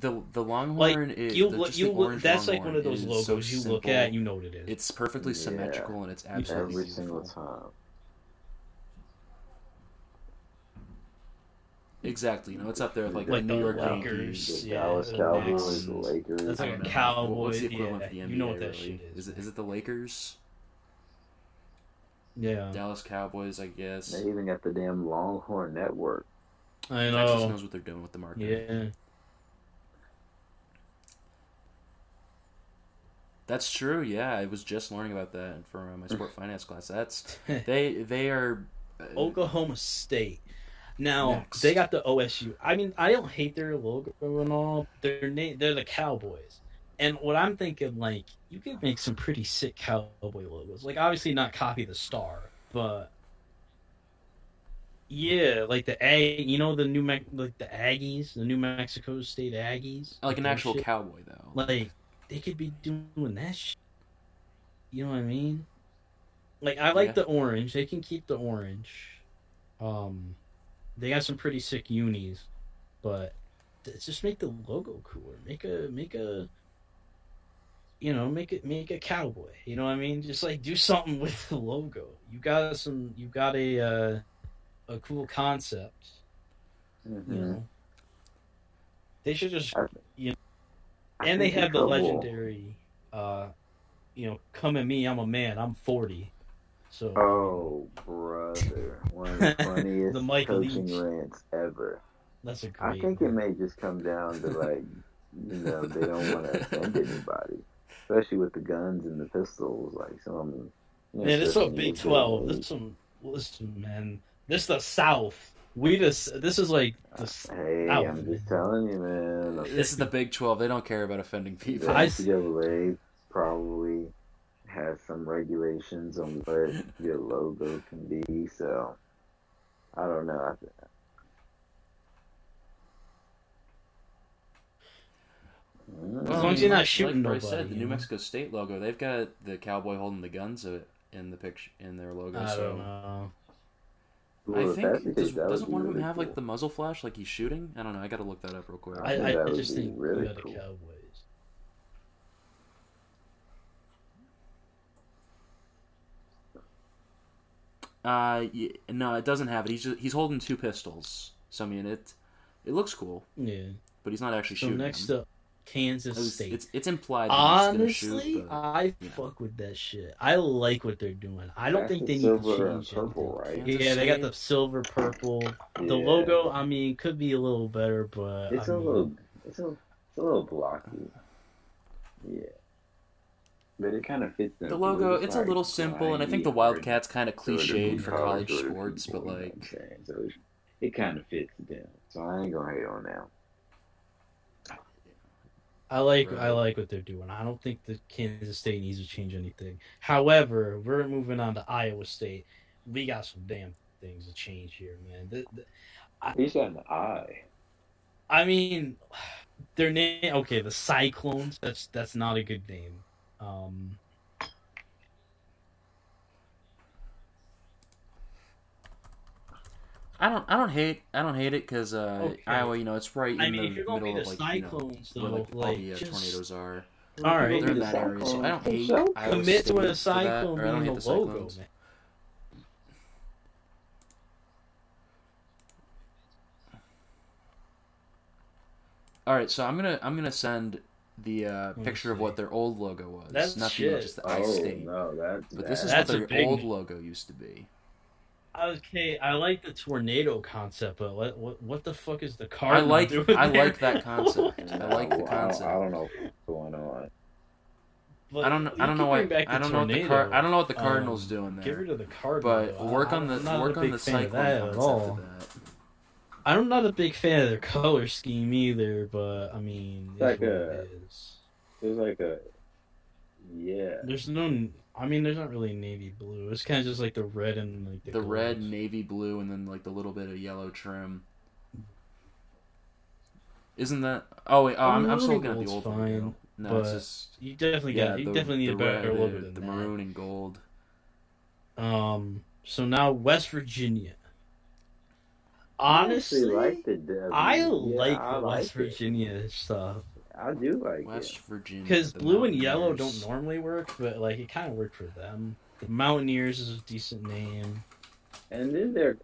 The the Longhorn is you the, look, just you the look. Orange That's like one of those logos so you look at, you know what it is. It's perfectly Yeah. symmetrical and it's absolutely Every single time. Exactly, you know, it's up there with like, Like the New the York Lakers, Yankees. The yeah, Dallas the Cowboys, the Knicks. Lakers. That's like don't a know. cowboy. What's the equivalent yeah, for the NBA? you know what that really? shit is. Is it, is it the Lakers? yeah, Dallas Cowboys, I guess. They even got the damn Longhorn Network. I know. Texas know. knows what they're doing with the market. Yeah, That's true. Yeah, I was just learning about that for my sport finance class. That's they they are uh, Oklahoma State. Now Next. they got the OSU. I mean, I don't hate their logo and all. Their name, they're the Cowboys. And what I'm thinking, like, you could make some pretty sick cowboy logos. Like, obviously not copy the star, but yeah, like the Ag, you know, the New Mex, like the Aggies, the New Mexico State Aggies, like an actual shit. cowboy though. Like they could be doing that shit. You know what I mean? Like I like Yeah. the orange. They can keep the orange. Um they got some pretty sick unis, but just make the logo cooler. Make a make a you know, make it make a cowboy. You know what I mean? Just like do something with the logo. You got some you got a uh a cool concept, Mhm. you know. They should just I- you know, I and they have the trouble- legendary uh you know come at me i'm a man i'm 40 so Oh, brother. One of the funniest The Mike coaching Leach. rants ever. that's a I great I think it may just come down to, like, you know, they don't want to offend anybody. Especially with the guns and the pistols. Like, some. You know, man it's a big 12 the- this some listen man this the south we just this is like the s- Hey, South, I'm just telling you, man. This is the Big Twelve. They don't care about offending The people. I- NCAA probably has some regulations on what your logo can be, so I don't know. I th-. As long as you're not like- shooting like Bryce nobody, said, the New? Mexico State logo. They've got the cowboy holding the guns in the picture in their logo. i so don't know Well, I think does, case, that would doesn't one of them really have like the muzzle flash, like he's shooting? I don't know. I got to look that up real quick. I i, I, I just think really we got cool. the cowboys Uh, yeah, no, it doesn't have it. He's just, he's holding two pistols. So I mean, it it looks cool, yeah but he's not actually so shooting. next them. up kansas It was- state it's it's implied. That he's gonna Honestly, shoot, but- I you know. fuck with that shit. I like what they're doing. I don't That's think the they need to silver and change purple, anything. right? Yeah, they got the silver purple. The Yeah. logo, I mean, could be a little better, but It's I a mean, little, it's a, it's a little blocky. Yeah, but it kind of fits. in The logo, it's a like, little simple, and I think the Wildcats kind of cliched for college college sports, but like, what I'm saying? so it, it kind of fits them. So I ain't gonna hate on that. I like Right. I like what they're doing. I don't think that Kansas State needs to change anything. However, we're moving on to Iowa State. We got some damn things to change here, man. The- the- He's got an eye. I mean, their name. Okay, the Cyclones. That's that's not a good name. Um, I don't, I don't hate, I don't hate it because uh, Okay. Iowa, you know, it's right in I mean, the if you're gonna middle be of the like, you know, Cyclones, where though, like, all the uh, just tornadoes are. All right. They're in The that area, so I don't Cyclones hate themselves? Iowa commit State to a for that, cyclone or I don't being hate the the logo, Cyclones. man. All right, so I'm gonna, I'm gonna send the uh, me picture of what their old logo was, That's not shit. just the I Oh State. no, that's But this is That's what their big- old logo used to be. Okay, I like the tornado concept, but what what, what the fuck is the I like, doing I there? like that concept. I like the Well, I don't- concept. I don't know what's going on. But I don't know. I don't know what. bring back I don't know what the tornado. car. I don't know what the Um, Cardinals doing there. Get rid of the card. But work on the work on the fan of cyclone at concept all. of that. I'm not a big fan of their color scheme either, but I mean, it's Like what a- it is. There's like a yeah. There's no. I mean, there's not really navy blue. It's kind of just like the red and like the, The red, navy blue, and then like the little bit of yellow trim. Isn't that? Oh wait, oh, I'm, I'm still looking at the old fine, logo. No, it's but just You definitely yeah. got. You the, definitely need a better red, logo the, than the that. maroon and gold. Um. So now West Virginia. Honestly, like the W. I Yeah, like I the like West it. Virginia stuff I do like West it. Virginia. because blue and yellow don't normally work, but like it kind of worked for them. The Mountaineers is a decent name. And then they're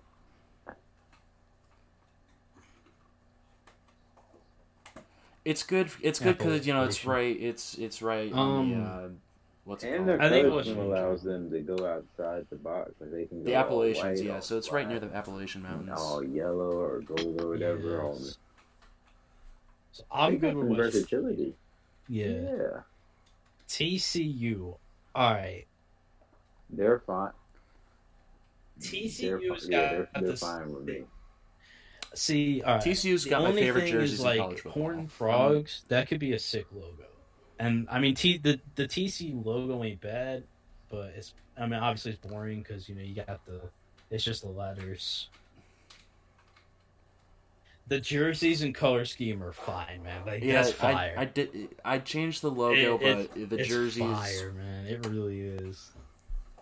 It's good. It's good because you know it's right. It's it's right on the Um, uh, what's it and called? their I think it color was scheme from allows them to go outside the box. Like they can go the Appalachians. Yeah, so it's right near the Appalachian Mountains. all yellow or gold or whatever. on Yes. So. I'm They good with West. versatility. Yeah. yeah, TCU. All right. they're fine. TCU's they're, got yeah, they're, they're this- fine with me. See, all right. TCU's The got my only favorite jerseys is in like college football. Horn Frogs. That could be a sick logo. And I mean, T the the TCU logo ain't bad, but it's I mean obviously it's boring because you know you got the it's just the letters. The jerseys and color scheme are fine, man. Like Yeah, that's fire. I, I did. I changed the logo, It- but the it's jerseys fire, man. It really is.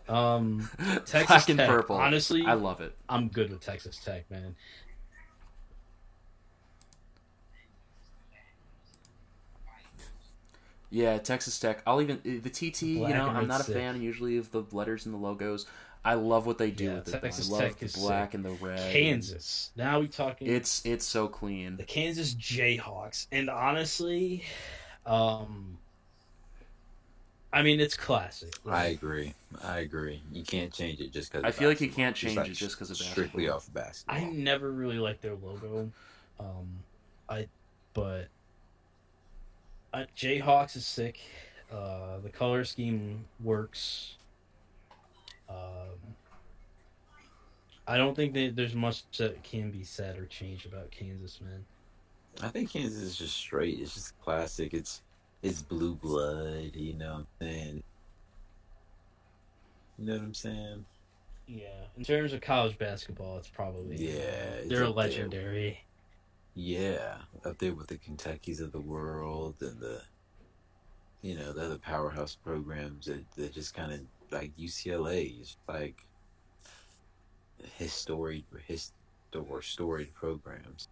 Um, Texas black and Tech, purple. honestly- I love it. I'm good with Texas Tech, man. Yeah, Texas Tech. I'll even the TT. You know, I'm not a fan usually of the letters and the logos. I love what they do Yeah, with it. Texas I love Tech the is black sick. and the red. Kansas. Now we talking. It's it's so clean. the Kansas Jayhawks, and honestly, um, I mean it's classic. I agree. I agree. You can't change it just because. I feel like you can't change it just because of strictly basketball. off of basketball. I never really liked their logo, um, I but uh, Jayhawks is sick. Uh, the color scheme works. Um, I don't think that there's much that can be said or changed about Kansas, man. I think Kansas is just straight. It's just classic. It's it's blue blood. You know what I'm saying? You know what I'm saying? Yeah, in terms of college basketball, it's probably Yeah, it's they're up there. legendary. Yeah, up there with the Kentuckies of the world and the, you know, the other powerhouse programs that, that just kind of like UCLA is like historic, his or storied programs.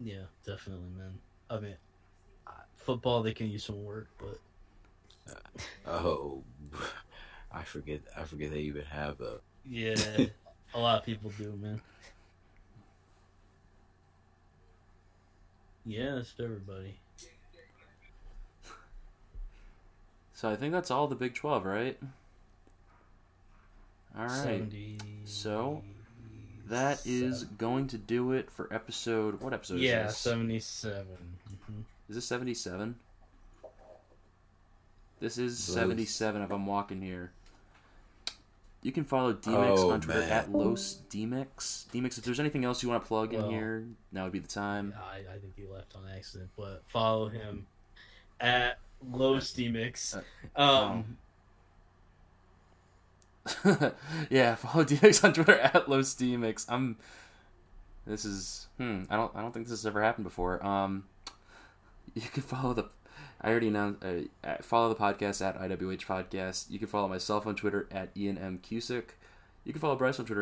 Yeah, definitely, man. I mean, uh, football they can use some work, but Oh, I forget. I forget they even have a. yeah, a lot of people do, man. Yeah, it's everybody. So I think that's all the Big Twelve, right? All right. 70... So, That is going to do it for episode. What episode yeah, is this? seventy-seven. Mhm. Is this 77? This is Those- 77 if I'm walking here. You can follow DMix Oh, on Twitter man. at Los DMix. DMix, if there's anything else you want to plug in here, now would be the time. I, I think he left on accident, but follow him at Los DMix. Uh, Um, yeah, follow DMix on Twitter at Los DMix. I'm. This is hmm. I don't. I don't think this has ever happened before. Um, you can follow the. I already announced. Uh, follow the podcast at IWH Podcast. You can follow myself on Twitter at Ian M Cusick. You can follow Bryce on Twitter